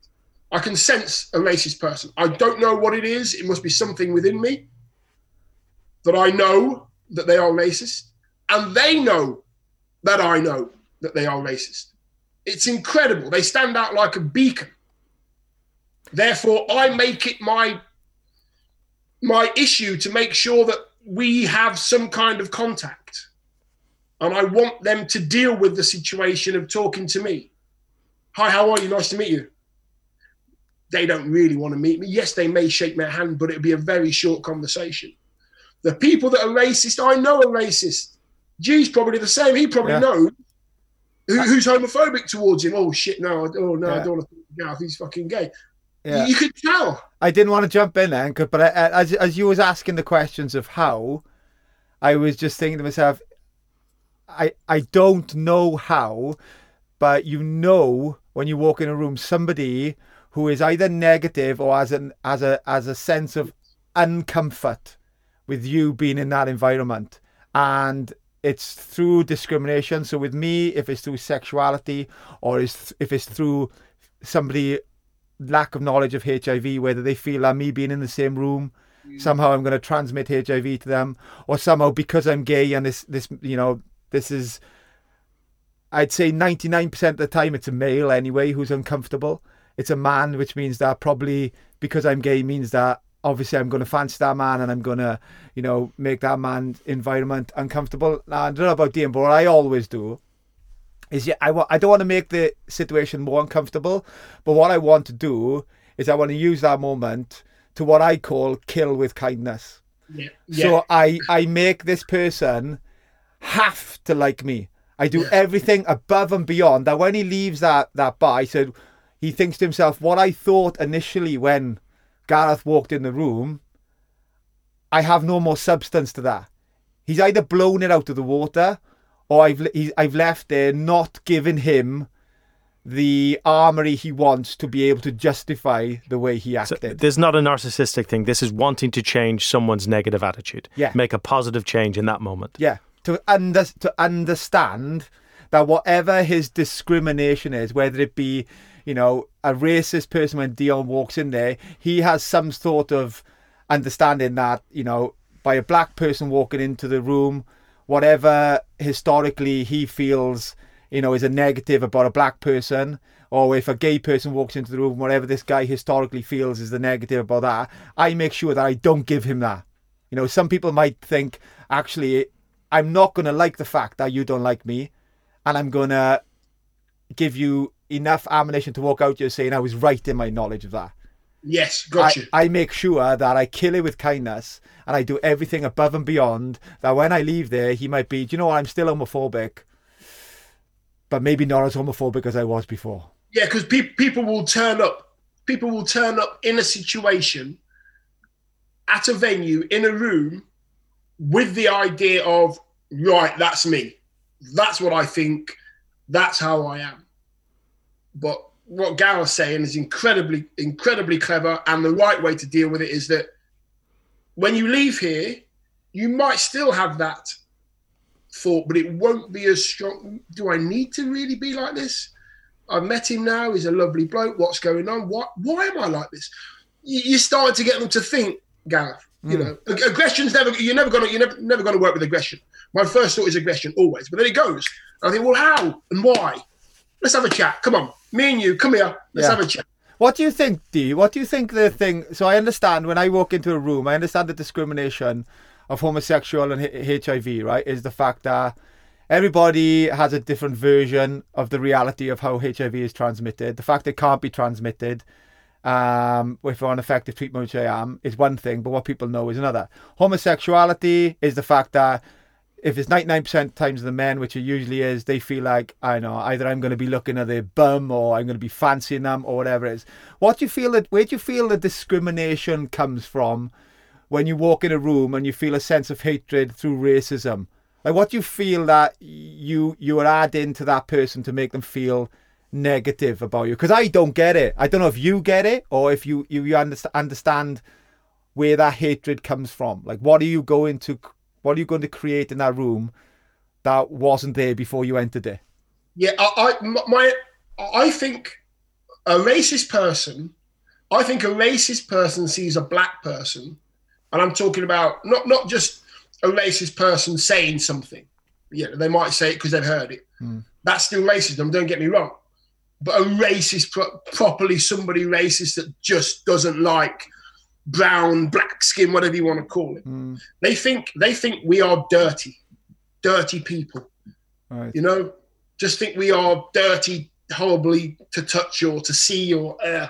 I can sense a racist person. I don't know what it is. It must be something within me that I know that they are racist, and they know that I know that they are racist. It's incredible. They stand out like a beacon. Therefore, I make it my my issue to make sure that we have some kind of contact. And I want them to deal with the situation of talking to me. Hi, how are you? Nice to meet you. They don't really want to meet me. Yes, they may shake my hand, but it'll be a very short conversation. The people that are racist, I know are racist. G's probably the same. He probably Yeah. knows who, uh, who's homophobic towards him. Oh shit! No, I- oh no, I don't want to Gareth. He's fucking gay. Yeah. You could tell. I didn't want to jump in then, 'cause- but I- as as you was asking the questions of how, I was just thinking to myself, I I don't know how, but you know when you walk in a room, somebody who is either negative or has an as a as a sense of uncomfort with you being in that environment, and it's through discrimination. So with me, if it's through sexuality or is if it's through somebody lack of knowledge of HIV, whether they feel that me being in the same room, mm. somehow I'm going to transmit HIV to them, or somehow because I'm gay and this, this, you know, this is, I'd say 99% of the time it's a male anyway who's uncomfortable. It's a man, which means that probably because I'm gay means that obviously I'm going to fancy that man and I'm going to, you know, make that man's environment uncomfortable. Now, I don't know about Dean, but what I always do is yeah, I, wa- I don't want to make the situation more uncomfortable, but what I want to do is I want to use that moment to what I call kill with kindness. Yeah. So I, I make this person have to like me. I do everything above and beyond that when he leaves that, that bar, he said, he thinks to himself, what I thought initially when Gareth walked in the room, I have no more substance to that. He's either blown it out of the water or I've, I've left there not giving him the armory he wants to be able to justify the way he acted. this is not a narcissistic thing. This is wanting to change someone's negative attitude. Yeah. Make a positive change in that moment. Yeah, to under, to understand that whatever his discrimination is, whether it be, you know, a racist person when Dion walks in there, he has some sort of understanding that, you know, by a black person walking into the room, whatever historically he feels, you know, is a negative about a black person, or if a gay person walks into the room, whatever this guy historically feels is the negative about that, I make sure that I don't give him that. You know, some people might think, actually, I'm not going to like the fact that you don't like me, and I'm going to give you enough ammunition to walk out here saying I was right in my knowledge of that. Yes, I, got you. I make sure that I kill it with kindness and I do everything above and beyond that when I leave there, he might be, do you know what, I'm still homophobic, but maybe not as homophobic as I was before. Yeah, because pe- people will turn up. People will turn up in a situation, at a venue, in a room, with the idea of, right, that's me. That's what I think. That's how I am. But what Gareth's saying is incredibly, incredibly clever. And the right way to deal with it is that when you leave here, you might still have that thought, but it won't be as strong. Do I need to really be like this? I've met him now. He's a lovely bloke. What's going on? What? Why am I like this? You, started to get them to think, Gareth. You hmm. know, aggression's never. You're never gonna. You're never, never gonna work with aggression. My first thought is aggression always, but then it goes. And I think, well, how and why? Let's have a chat. Come on, me and you. Come here. Let's Yeah. have a chat. What do you think, Dee? What do you think the thing? So I understand when I walk into a room, I understand the discrimination of homosexual and H- HIV. Right, is the fact that everybody has a different version of the reality of how HIV is transmitted. The fact it can't be transmitted, um, if on effective treatment, which I am, is one thing, but what people know is another. Homosexuality is the fact that if it's 99% times the men, which it usually is, they feel like, I know, either I'm going to be looking at their bum or I'm going to be fancying them or whatever it is. What do you feel that, where do you feel the discrimination comes from when you walk in a room and you feel a sense of hatred through racism? Like, what do you feel that you, you are adding to that person to make them feel negative about you? Because I don't get it. I don't know if you get it or if you, you, you underst- understand where that hatred comes from. Like, what are you going to what are you going to create in that room that wasn't there before you entered it? Yeah, I, I my I think a racist person, I think a racist person sees a black person, and I'm talking about not not just a racist person saying something. Yeah, they might say it because they've heard it. Hmm. That's still racism. Don't get me wrong, but a racist, pro- properly somebody racist that just doesn't like brown, black skin, whatever you want to call it. Mm, They think they think we are dirty, dirty people. right. You know, just think we are dirty, horribly to touch or to see or uh,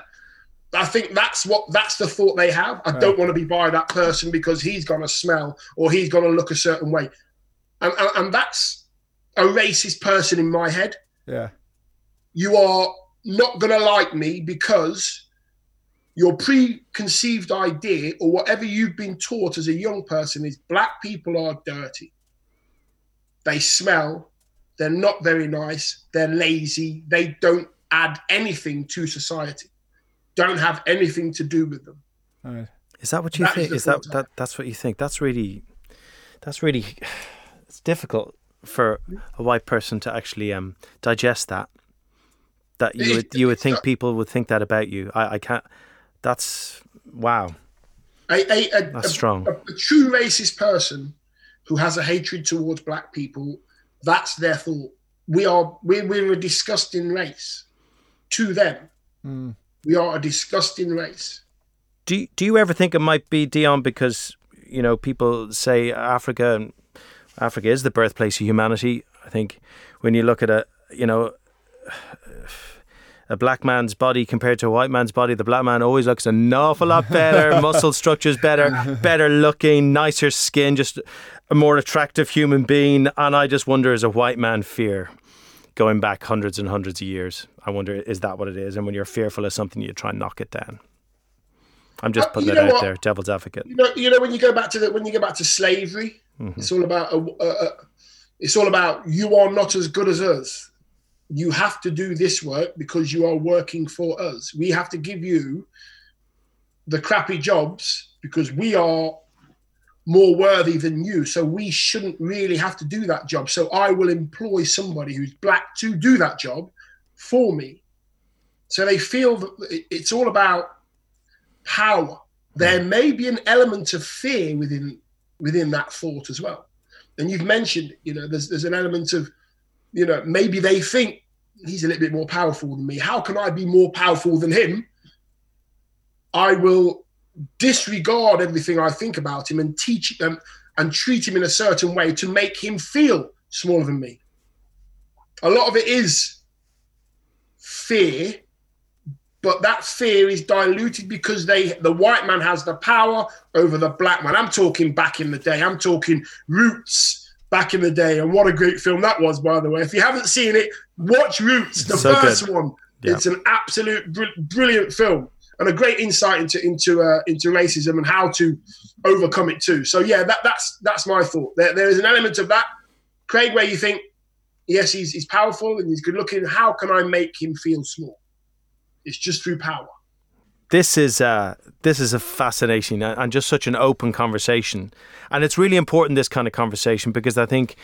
I think that's what that's the thought they have. I don't want to be by that person because he's gonna smell or he's gonna look a certain way, and, and, and that's a racist person in my head. Yeah. You are not gonna like me because your preconceived idea or whatever you've been taught as a young person is black people are dirty. They smell. They're not very nice. They're lazy. They don't add anything to society. Don't have anything to do with them. All right. Is that what you That is think? the Is that, that that's what you think? That's really, that's really, <sighs> it's difficult for a white person to actually um, digest that. That you would you would think people would think that about you. I, I can't. That's wow. A, a, a, That's a- strong. A, a true racist person who has a hatred towards black people, that's their thought. We are we're, we're a disgusting race. To them, Mm. we are a disgusting race. Do you, do you ever think it might be Dion because you know people say Africa and Africa is the birthplace of humanity. I think when you look at a you know <sighs> a black man's body compared to a white man's body, the black man always looks an awful lot better, <laughs> muscle structures better, better looking, nicer skin, just a more attractive human being. And I just wonder, as a white man, fear going back hundreds and hundreds of years. I wonder, is that what it is? And when you're fearful of something, you try and knock it down. I'm just Uh, putting it out what? there, devil's advocate. You know, you know when you go back to the when you go back to slavery, Mm-hmm. it's all about a, a, a, it's all about you are not as good as us. You have to do this work because you are working for us. We have to give you the crappy jobs because we are more worthy than you. So we shouldn't really have to do that job. So I will employ somebody who's black to do that job for me. So they feel that it's all about power. There mm. may be an element of fear within within that thought as well. And you've mentioned, you know, there's there's an element of, you know, maybe they think he's a little bit more powerful than me. How can I be more powerful than him? I will disregard everything I think about him and teach him and treat him in a certain way to make him feel smaller than me. A lot of it is fear, but that fear is diluted because they the white man has the power over the black man. I'm talking back in the day. I'm talking Roots back in the day, and what a great film that was, by the way. If you haven't seen it, watch Roots, the So first good. one. Yeah. It's an absolute br- brilliant film and a great insight into into uh, into racism and how to overcome it too. So yeah, that, that's that's my thought. There, there is an element of that, Craig, where you think, yes, he's he's powerful and he's good looking. How can I make him feel small? It's just through power. This is this is a fascinating and just such an open conversation, and it's really important this kind of conversation because I think.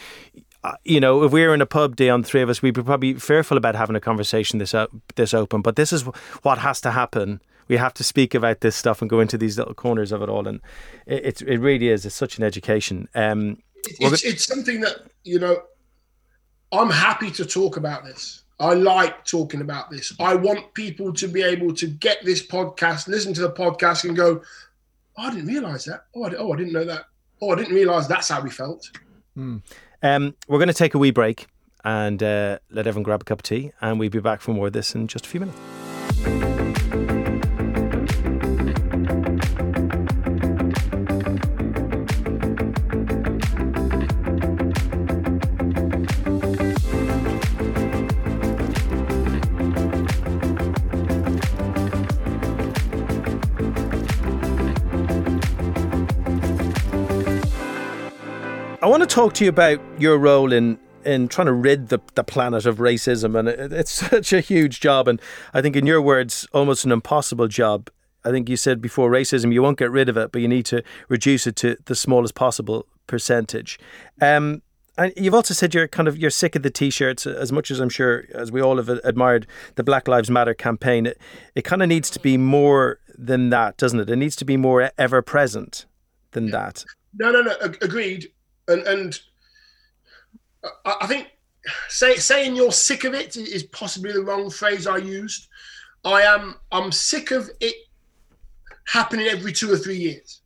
uh, You know, if we were in a pub Dion three of us, we'd be probably fearful about having a conversation this this open. But this is what has to happen. We have to speak about this stuff and go into these little corners of it all, and it it really is. It's such an education. Um, It's, it's something that you know. I'm happy to talk about this. I like talking about this. I want people to be able to get this podcast, listen to the podcast, and go, oh, "I didn't realize that. Oh, I, oh, I didn't know that. Oh, I didn't realize that's how we felt." um, we're going to take a wee break and uh, let everyone grab a cup of tea, and we'll be back for more of this in just a few minutes. I want to talk to you about your role in in trying to rid the, the planet of racism, and it, it's <laughs> such a huge job, and I think, in your words, almost an impossible job. I think you said before racism, you won't get rid of it, but you need to reduce it to the smallest possible percentage. Um, and you've also said you're kind of you're sick of the t-shirts as much as I'm sure as we all have admired the Black Lives Matter campaign. It, it kind of needs to be more than that, doesn't it? It needs to be more ever present than that. No, no, no. Agreed. And and I, I think say, saying you're sick of it is possibly the wrong phrase I used. I am. I'm sick of it happening every two or three years.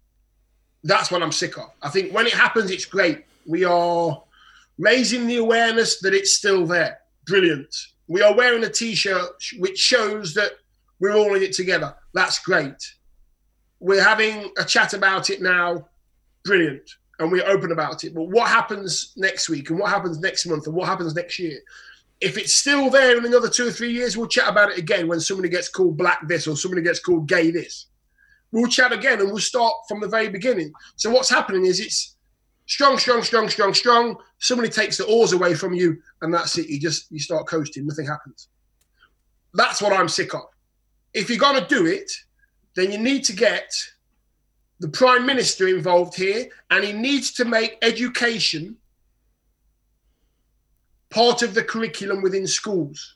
That's what I'm sick of. I think when it happens, it's great. We are raising the awareness that it's still there. Brilliant. We are wearing a T-shirt which shows that we're all in it together. That's great. We're having a chat about it now. Brilliant. And we're open about it. But what happens next week and what happens next month and what happens next year? If it's still there in another two or three years, we'll chat about it again when somebody gets called black this or somebody gets called gay this. We'll chat again and we'll start from the very beginning. So what's happening is it's strong, strong, strong, strong, strong. Somebody takes the oars away from you, and that's it. You just you start coasting. Nothing happens. That's what I'm sick of. If you're gonna do it, then you need to get the prime minister involved here, and he needs to make education part of the curriculum within schools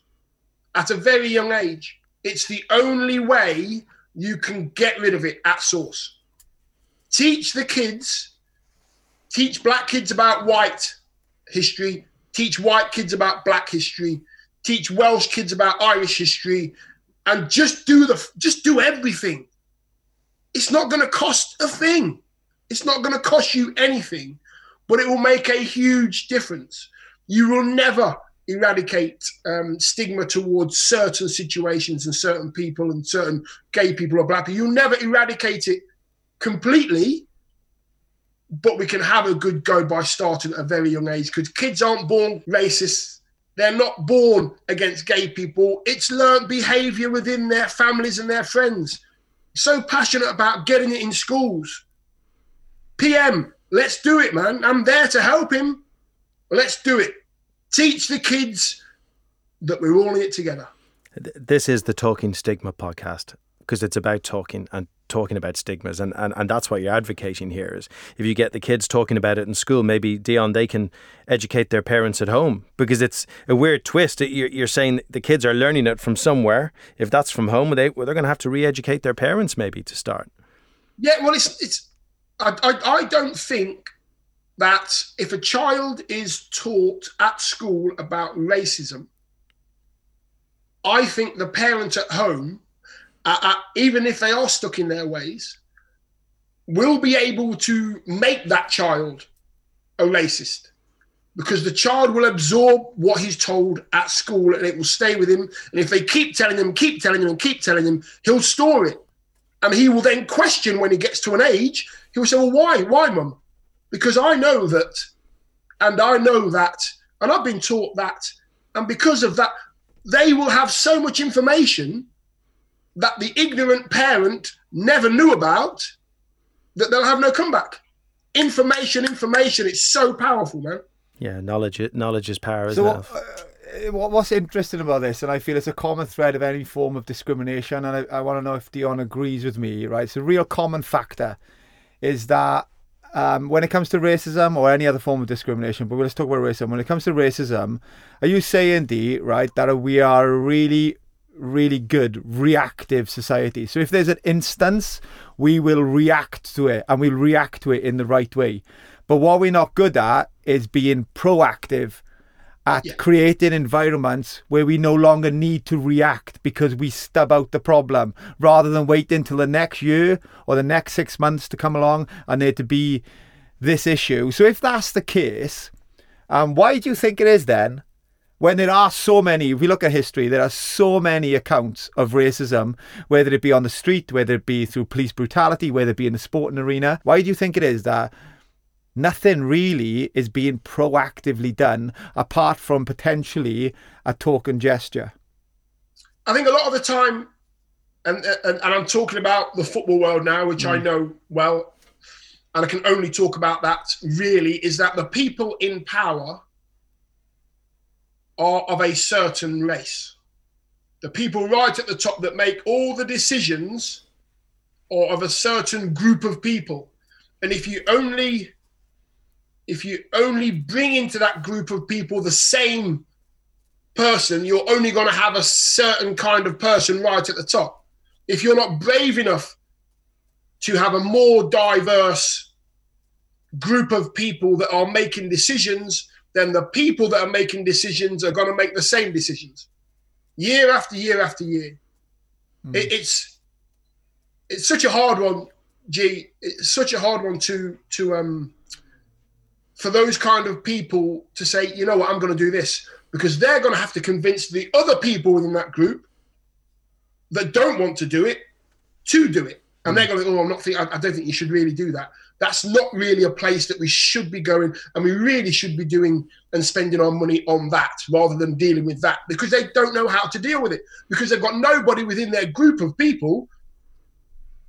at a very young age. It's the only way you can get rid of it at source. Teach the kids, teach black kids about white history, teach white kids about black history, teach Welsh kids about Irish history, and just do the just do everything. It's not going to cost a thing. It's not going to cost you anything, but it will make a huge difference. You will never eradicate um, stigma towards certain situations and certain people and certain gay people or black people. You'll never eradicate it completely, but we can have a good go by starting at a very young age because kids aren't born racist. They're not born against gay people. It's learned behavior within their families and their friends. So passionate about getting it in schools. PM, let's do it, man. I'm there to help him. Let's do it. Teach the kids that we're all in it together. This is the Talking Stigma podcast because it's about talking and talking about stigmas and, and, and that's what you're advocating here is if you get the kids talking about it in school maybe Dion they can educate their parents at home because it's a weird twist you're, you're saying the kids are learning it from somewhere. If that's from home they, well, they're going to have to re-educate their parents maybe to start. Yeah well it's it's I, I, I don't think that if a child is taught at school about racism I think the parent at home uh, even if they are stuck in their ways, will be able to make that child a racist because the child will absorb what he's told at school and it will stay with him. And if they keep telling him, keep telling him, and keep telling him, he'll store it. And he will then question when he gets to an age, he will say, Well, why? Why, mum? Because I know that, and I know that, and I've been taught that. And because of that, they will have so much information that the ignorant parent never knew about that they'll have no comeback. Information, information, it's so powerful, man. Yeah, knowledge knowledge is power, so what, uh, what's interesting about this, and I feel it's a common thread of any form of discrimination, and I, I want to know if Dion agrees with me, right? It's a real common factor is that um, when it comes to racism or any other form of discrimination, but let's talk about racism. When it comes to racism, are you saying, D, right, that we are really really good reactive society. So if there's an instance, we will react to it and we'll react to it in the right way. But what we're not good at is being proactive at yeah. creating environments where we no longer need to react because we stub out the problem rather than wait until the next year or the next six months to come along and there to be this issue. So if that's the case, um, why do you think it is then when there are so many, if we look at history, there are so many accounts of racism, whether it be on the street, whether it be through police brutality, whether it be in the sporting arena. Why do you think it is that nothing really is being proactively done apart from potentially a talk and gesture? I think a lot of the time, and, and, and I'm talking about the football world now, which mm. I know well, and I can only talk about that really, is that the people in power are of a certain race. The people right at the top that make all the decisions are of a certain group of people. And if you only if you only bring into that group of people the same person, you're only going to have a certain kind of person right at the top. If you're not brave enough to have a more diverse group of people that are making decisions then the people that are making decisions are going to make the same decisions year after year after year. Mm. It, it's it's such a hard one, G. It's such a hard one to to um for those kind of people to say, you know what, I'm going to do this because they're going to have to convince the other people within that group that don't want to do it to do it. And they're going, to, oh, I'm not thinking, I, I don't think you should really do that. That's not really a place that we should be going, and we really should be doing and spending our money on that rather than dealing with that because they don't know how to deal with it because they've got nobody within their group of people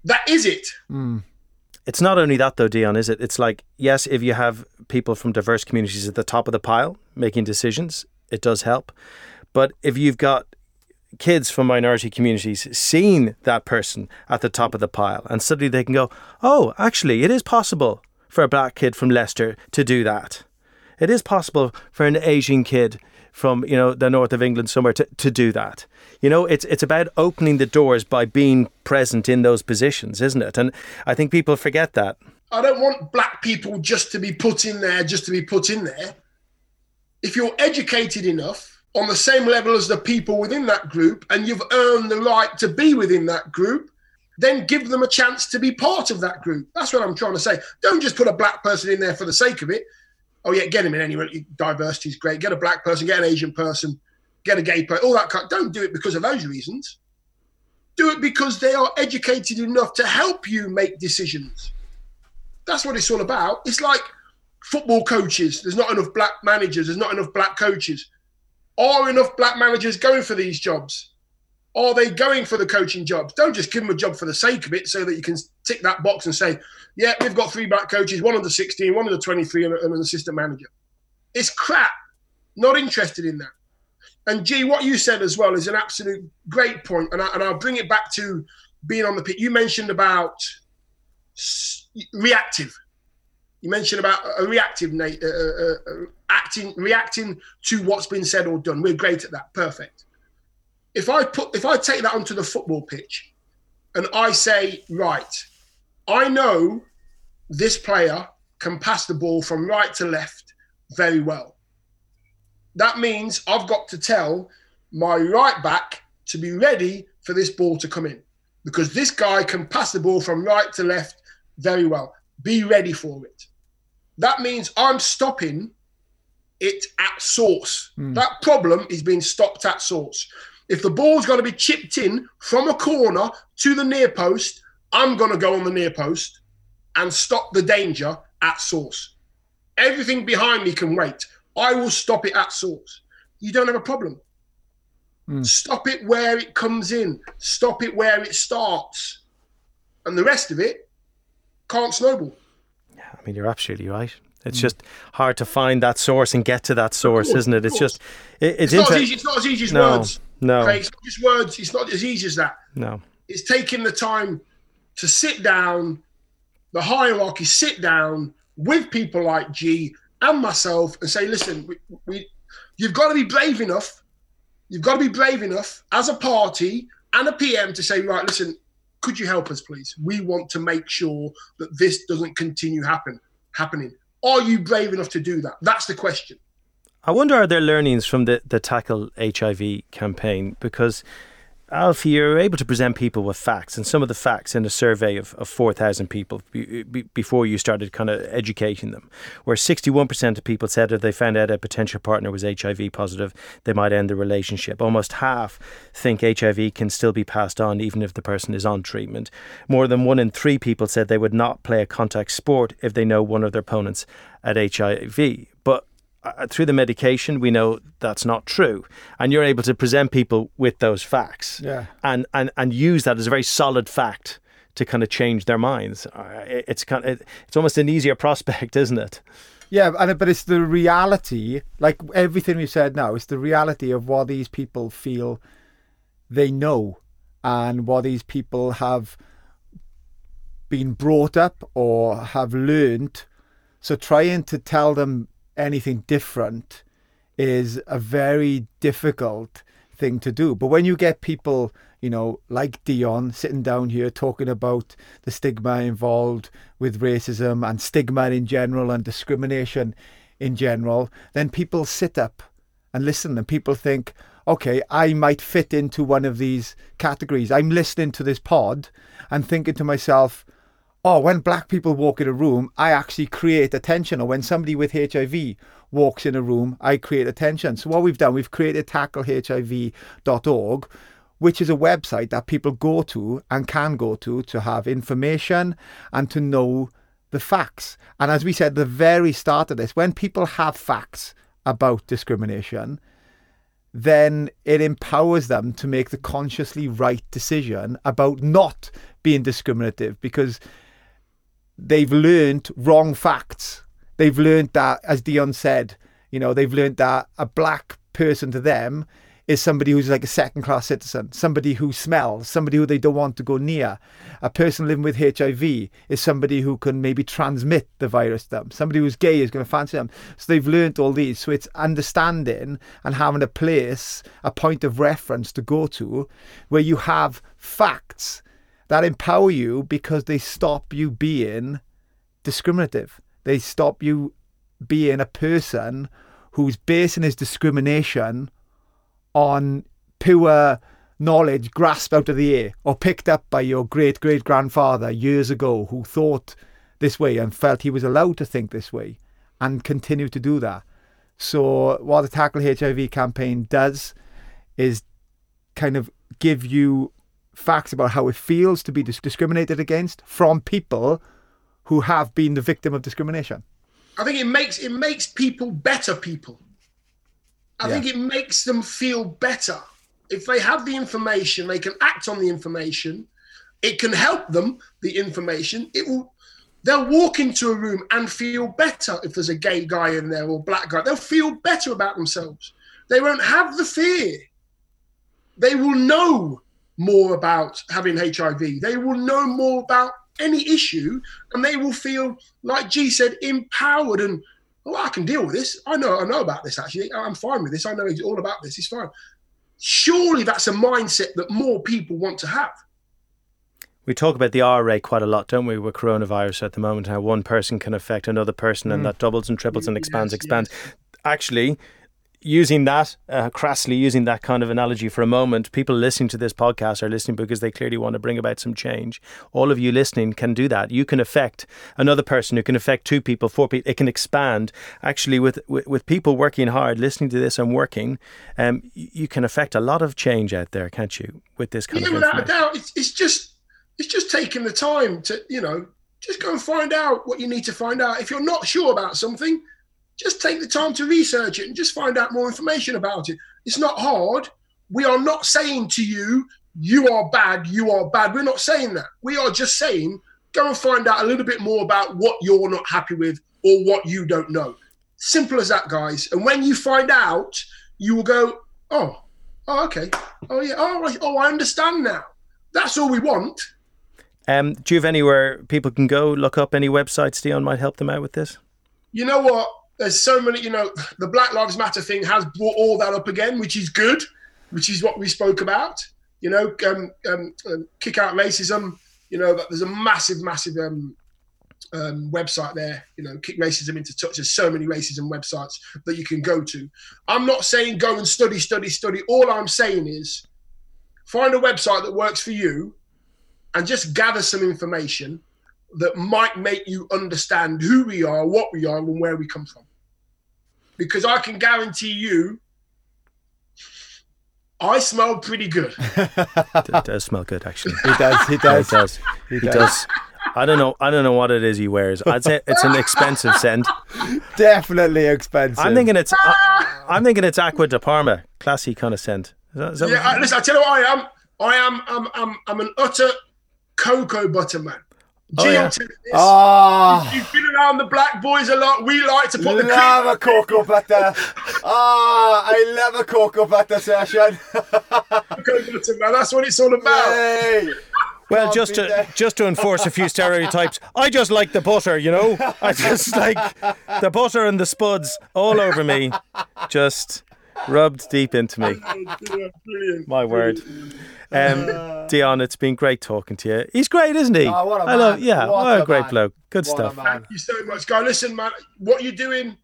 that is it. Hmm. It's not only that though, Dion, is it? It's like, yes, if you have people from diverse communities at the top of the pile making decisions, it does help. But if you've got kids from minority communities seeing that person at the top of the pile and suddenly they can go, oh, actually, it is possible for a black kid from Leicester to do that. It is possible for an Asian kid from you know the north of England somewhere to, to do that. You know, it's it's about opening the doors by being present in those positions, isn't it? And I think people forget that. I don't want black people just to be put in there, just to be put in there. If you're educated enough on the same level as the people within that group and you've earned the right to be within that group, then give them a chance to be part of that group. That's what I'm trying to say. Don't just put a black person in there for the sake of it. Oh, yeah, get him in anyway. Diversity is great. Get a black person, get an Asian person, get a gay person, all that kind. Don't do it because of those reasons. Do it because they are educated enough to help you make decisions. That's what it's all about. It's like football coaches. There's not enough black managers. There's not enough black coaches. Are enough black managers going for these jobs? Are they going for the coaching jobs? Don't just give them a job for the sake of it so that you can tick that box and say, yeah, we've got three black coaches, one under 16, one under 23, and, an assistant manager. It's crap. Not interested in that. And G, what you said as well is an absolute great point, and, I, and I'll bring it back to being on the pitch. You mentioned about reactive. You mentioned about a reactive na- uh, uh, uh, acting, reacting to what's been said or done. We're great at that. Perfect. If I put, if I take that onto the football pitch, and I say, right, I know this player can pass the ball from right to left very well. That means I've got to tell my right back to be ready for this ball to come in because this guy can pass the ball from right to left very well. Be ready for it. That means I'm stopping it at source. Hmm. That problem is being stopped at source. If the ball's going to be chipped in from a corner to the near post, I'm going to go on the near post and stop the danger at source. Everything behind me can wait. I will stop it at source. You don't have a problem. Hmm. Stop it where it comes in. Stop it where it starts. And the rest of it can't snowball. Yeah, I mean, you're absolutely right. It's mm. just hard to find that source and get to that source, course, isn't it? It's just it, it's, It's not, inter- as easy, it's not as easy as No, words. no. Okay? It's not just words. It's not as easy as that. no. It's taking the time to sit down, the hierarchy, sit down with people like G and myself and say, listen, we, we, you've got to be brave enough. You've got to be brave enough as a party and a PM to say, right, listen, could you help us, please? We want to make sure that this doesn't continue happen happening. Are you brave enough to do that? That's the question. I wonder are there learnings from the, the Tackle HIV campaign? Because, Alfie, you're able to present people with facts, and some of the facts in a survey of, of 4,000 people be, be, before you started kind of educating them, where 61% of people said if they found out a potential partner was HIV positive, they might end the relationship. Almost half think HIV can still be passed on even if the person is on treatment. More than one in three people said they would not play a contact sport if they know one of their opponents at HIV. Uh, through the medication, we know that's not true, and you're able to present people with those facts, Yeah. and and and use that as a very solid fact to kind of change their minds. Uh, it- It's kind of, it's almost an easier <laughs> prospect, isn't it? Yeah, and but it's the reality, like everything we've said now, it's the reality of what these people feel they know and what these people have been brought up or have learned. So trying to tell them anything different is a very difficult thing to do. But when you get people, you know, like Dion sitting down here talking about the stigma involved with racism and stigma in general and discrimination in general, then people sit up and listen and people think, okay, I might fit into one of these categories. I'm listening to this pod and thinking to myself, oh, when black people walk in a room, I actually create attention. Or when somebody with HIV walks in a room, I create attention. So what we've done, we've created tacklehiv.org, which is a website that people go to and can go to to have information and to know the facts. And as we said the very start of this, when people have facts about discrimination, then it empowers them to make the consciously right decision about not being discriminative because they've learned wrong facts. They've learned that, as Dion said, you know, they've learned that a black person to them is somebody who's like a second class citizen, somebody who smells, somebody who they don't want to go near. A person living with HIV is somebody who can maybe transmit the virus to them. Somebody who's gay is going to fancy them. So they've learned all these. So it's understanding and having a place, a point of reference to go to where you have facts that empower you because they stop you being discriminative. They stop you being a person who's basing his discrimination on pure knowledge grasped out of the air or picked up by your great great grandfather years ago who thought this way and felt he was allowed to think this way and continue to do that. So, what the Tackle HIV campaign does is kind of give you facts about how it feels to be discriminated against from people who have been the victim of discrimination. I think it makes it makes people better people. I Yeah. think it makes them feel better. If they have the information, they can act on the information. It can help them, the information. It will they'll walk into a room and feel better if there's a gay guy in there or black guy. They'll feel better about themselves. They won't have the fear. They will know more about having HIV. They will know more about any issue and they will feel like G said empowered and oh I can deal with this. I know I know about this actually. I'm fine with this. I know it's all about this. It's fine. Surely that's a mindset that more people want to have. We talk about the R rate quite a lot, don't we, with coronavirus at the moment, how one person can affect another person and mm. that doubles and triples and expands, Yes, expands. Actually, using that, uh, crassly using that kind of analogy for a moment, people listening to this podcast are listening because they clearly want to bring about some change. All of you listening can do that. You can affect another person who can affect two people, four people. It can expand. Actually, with, with, with people working hard, listening to this and working, um, you can affect a lot of change out there, can't you, with this kind yeah, of without a doubt. It's, it's just it's just taking the time to you know just go and find out what you need to find out. If you're not sure about something, just take the time to research it and just find out more information about it. It's not hard. We are not saying to you, you are bad, you are bad. We're not saying that. We are just saying, go and find out a little bit more about what you're not happy with or what you don't know. Simple as that, guys. And when you find out, you will go, oh, oh, okay. Oh, yeah. Oh, I, oh, I understand now. That's all we want. Um, do you have anywhere people can go look up any websites? Dion might help them out with this. you know what? There's so many, you know, the Black Lives Matter thing has brought all that up again, which is good, which is what we spoke about. You know, um, um, um, kick out racism. You know, there's a massive, massive um, um, website there. You know, kick racism into touch. There's so many racism websites that you can go to. I'm not saying go and study, study, study. All I'm saying is find a website that works for you and just gather some information that might make you understand who we are, what we are, and where we come from. Because I can guarantee you, I smell pretty good. <laughs> It does smell good, actually. He does. He does. it does. He He does. I don't know. I don't know what it is he wears. I'd say it's an expensive scent. <laughs> Definitely expensive. I'm thinking it's. I, I'm thinking it's Acqua di Parma, classy kind of scent. Is that, is that yeah, I, listen, I tell you what I am. I am. I'm. I'm, I'm an utter cocoa butter man. Oh, Gee, yeah. I'll you this. Ah, You've been around the black boys a lot. We like to put the love a cream cocoa butter. Ah, I love a cocoa butter session. cocoa butter, man. That's what it's all about. Hey. well, Can't just to that. just to enforce a few stereotypes, I just like the butter. You know, I just like the butter and the spuds all over me, just rubbed deep into me. Brilliant, brilliant. My word. Um, <laughs> Dion, it's been great talking to you. He's great, isn't he? Oh, what a I love, yeah, What what, a a great man. bloke. Good What stuff. Thank you so much, guy. Listen, man, what you're doing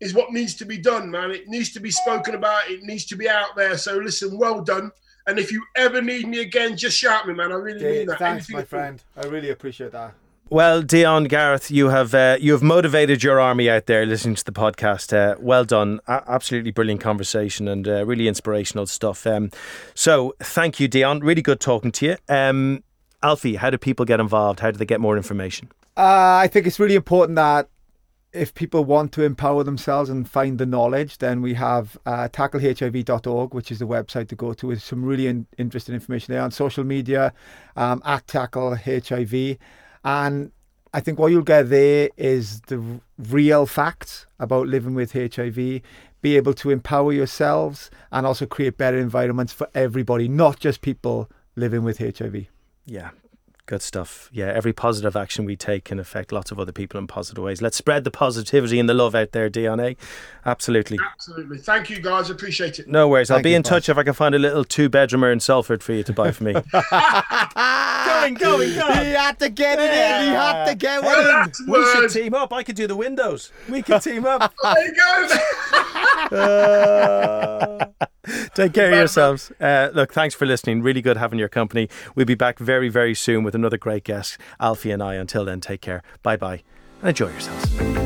is what needs to be done, man. It needs to be spoken about. It needs to be out there. So listen, well done. And if you ever need me again, just shout me, man. I really Okay, mean that. thanks, Anything my friend. I really appreciate that. Well, Dion Gareth, you have uh, you have motivated your army out there listening to the podcast. Uh, well done, A- absolutely brilliant conversation and uh, really inspirational stuff. Um, so, thank you, Dion. Really good talking to you. Um, Alfie, how do people get involved? How do they get more information? Uh, I think it's really important that if people want to empower themselves and find the knowledge, then we have uh, tacklehiv.org, which is the website to go to with some really in- interesting information there on social media um, at Tackle HIV. And I think what you'll get there is the real facts about living with HIV, be able to empower yourselves and also create better environments for everybody, not just people living with HIV. Yeah, good stuff. Yeah, every positive action we take can affect lots of other people in positive ways. Let's spread the positivity and the love out there, Dion. Eh? Absolutely. Absolutely. Thank you, guys. Appreciate it. No worries. I'll be you, in touch if I can find a little two bedroomer in Salford for you to buy for me. <laughs> going, going, going. He had to get it in. He had to get one in. We should team up. I could do the windows. We could team up. <laughs> There you go. <laughs> Uh, take care of yourselves. Uh, look, thanks for listening. Really good having your company. We'll be back very, very soon with another great guest, Alfie and I. Until then, take care. Bye bye and enjoy yourselves.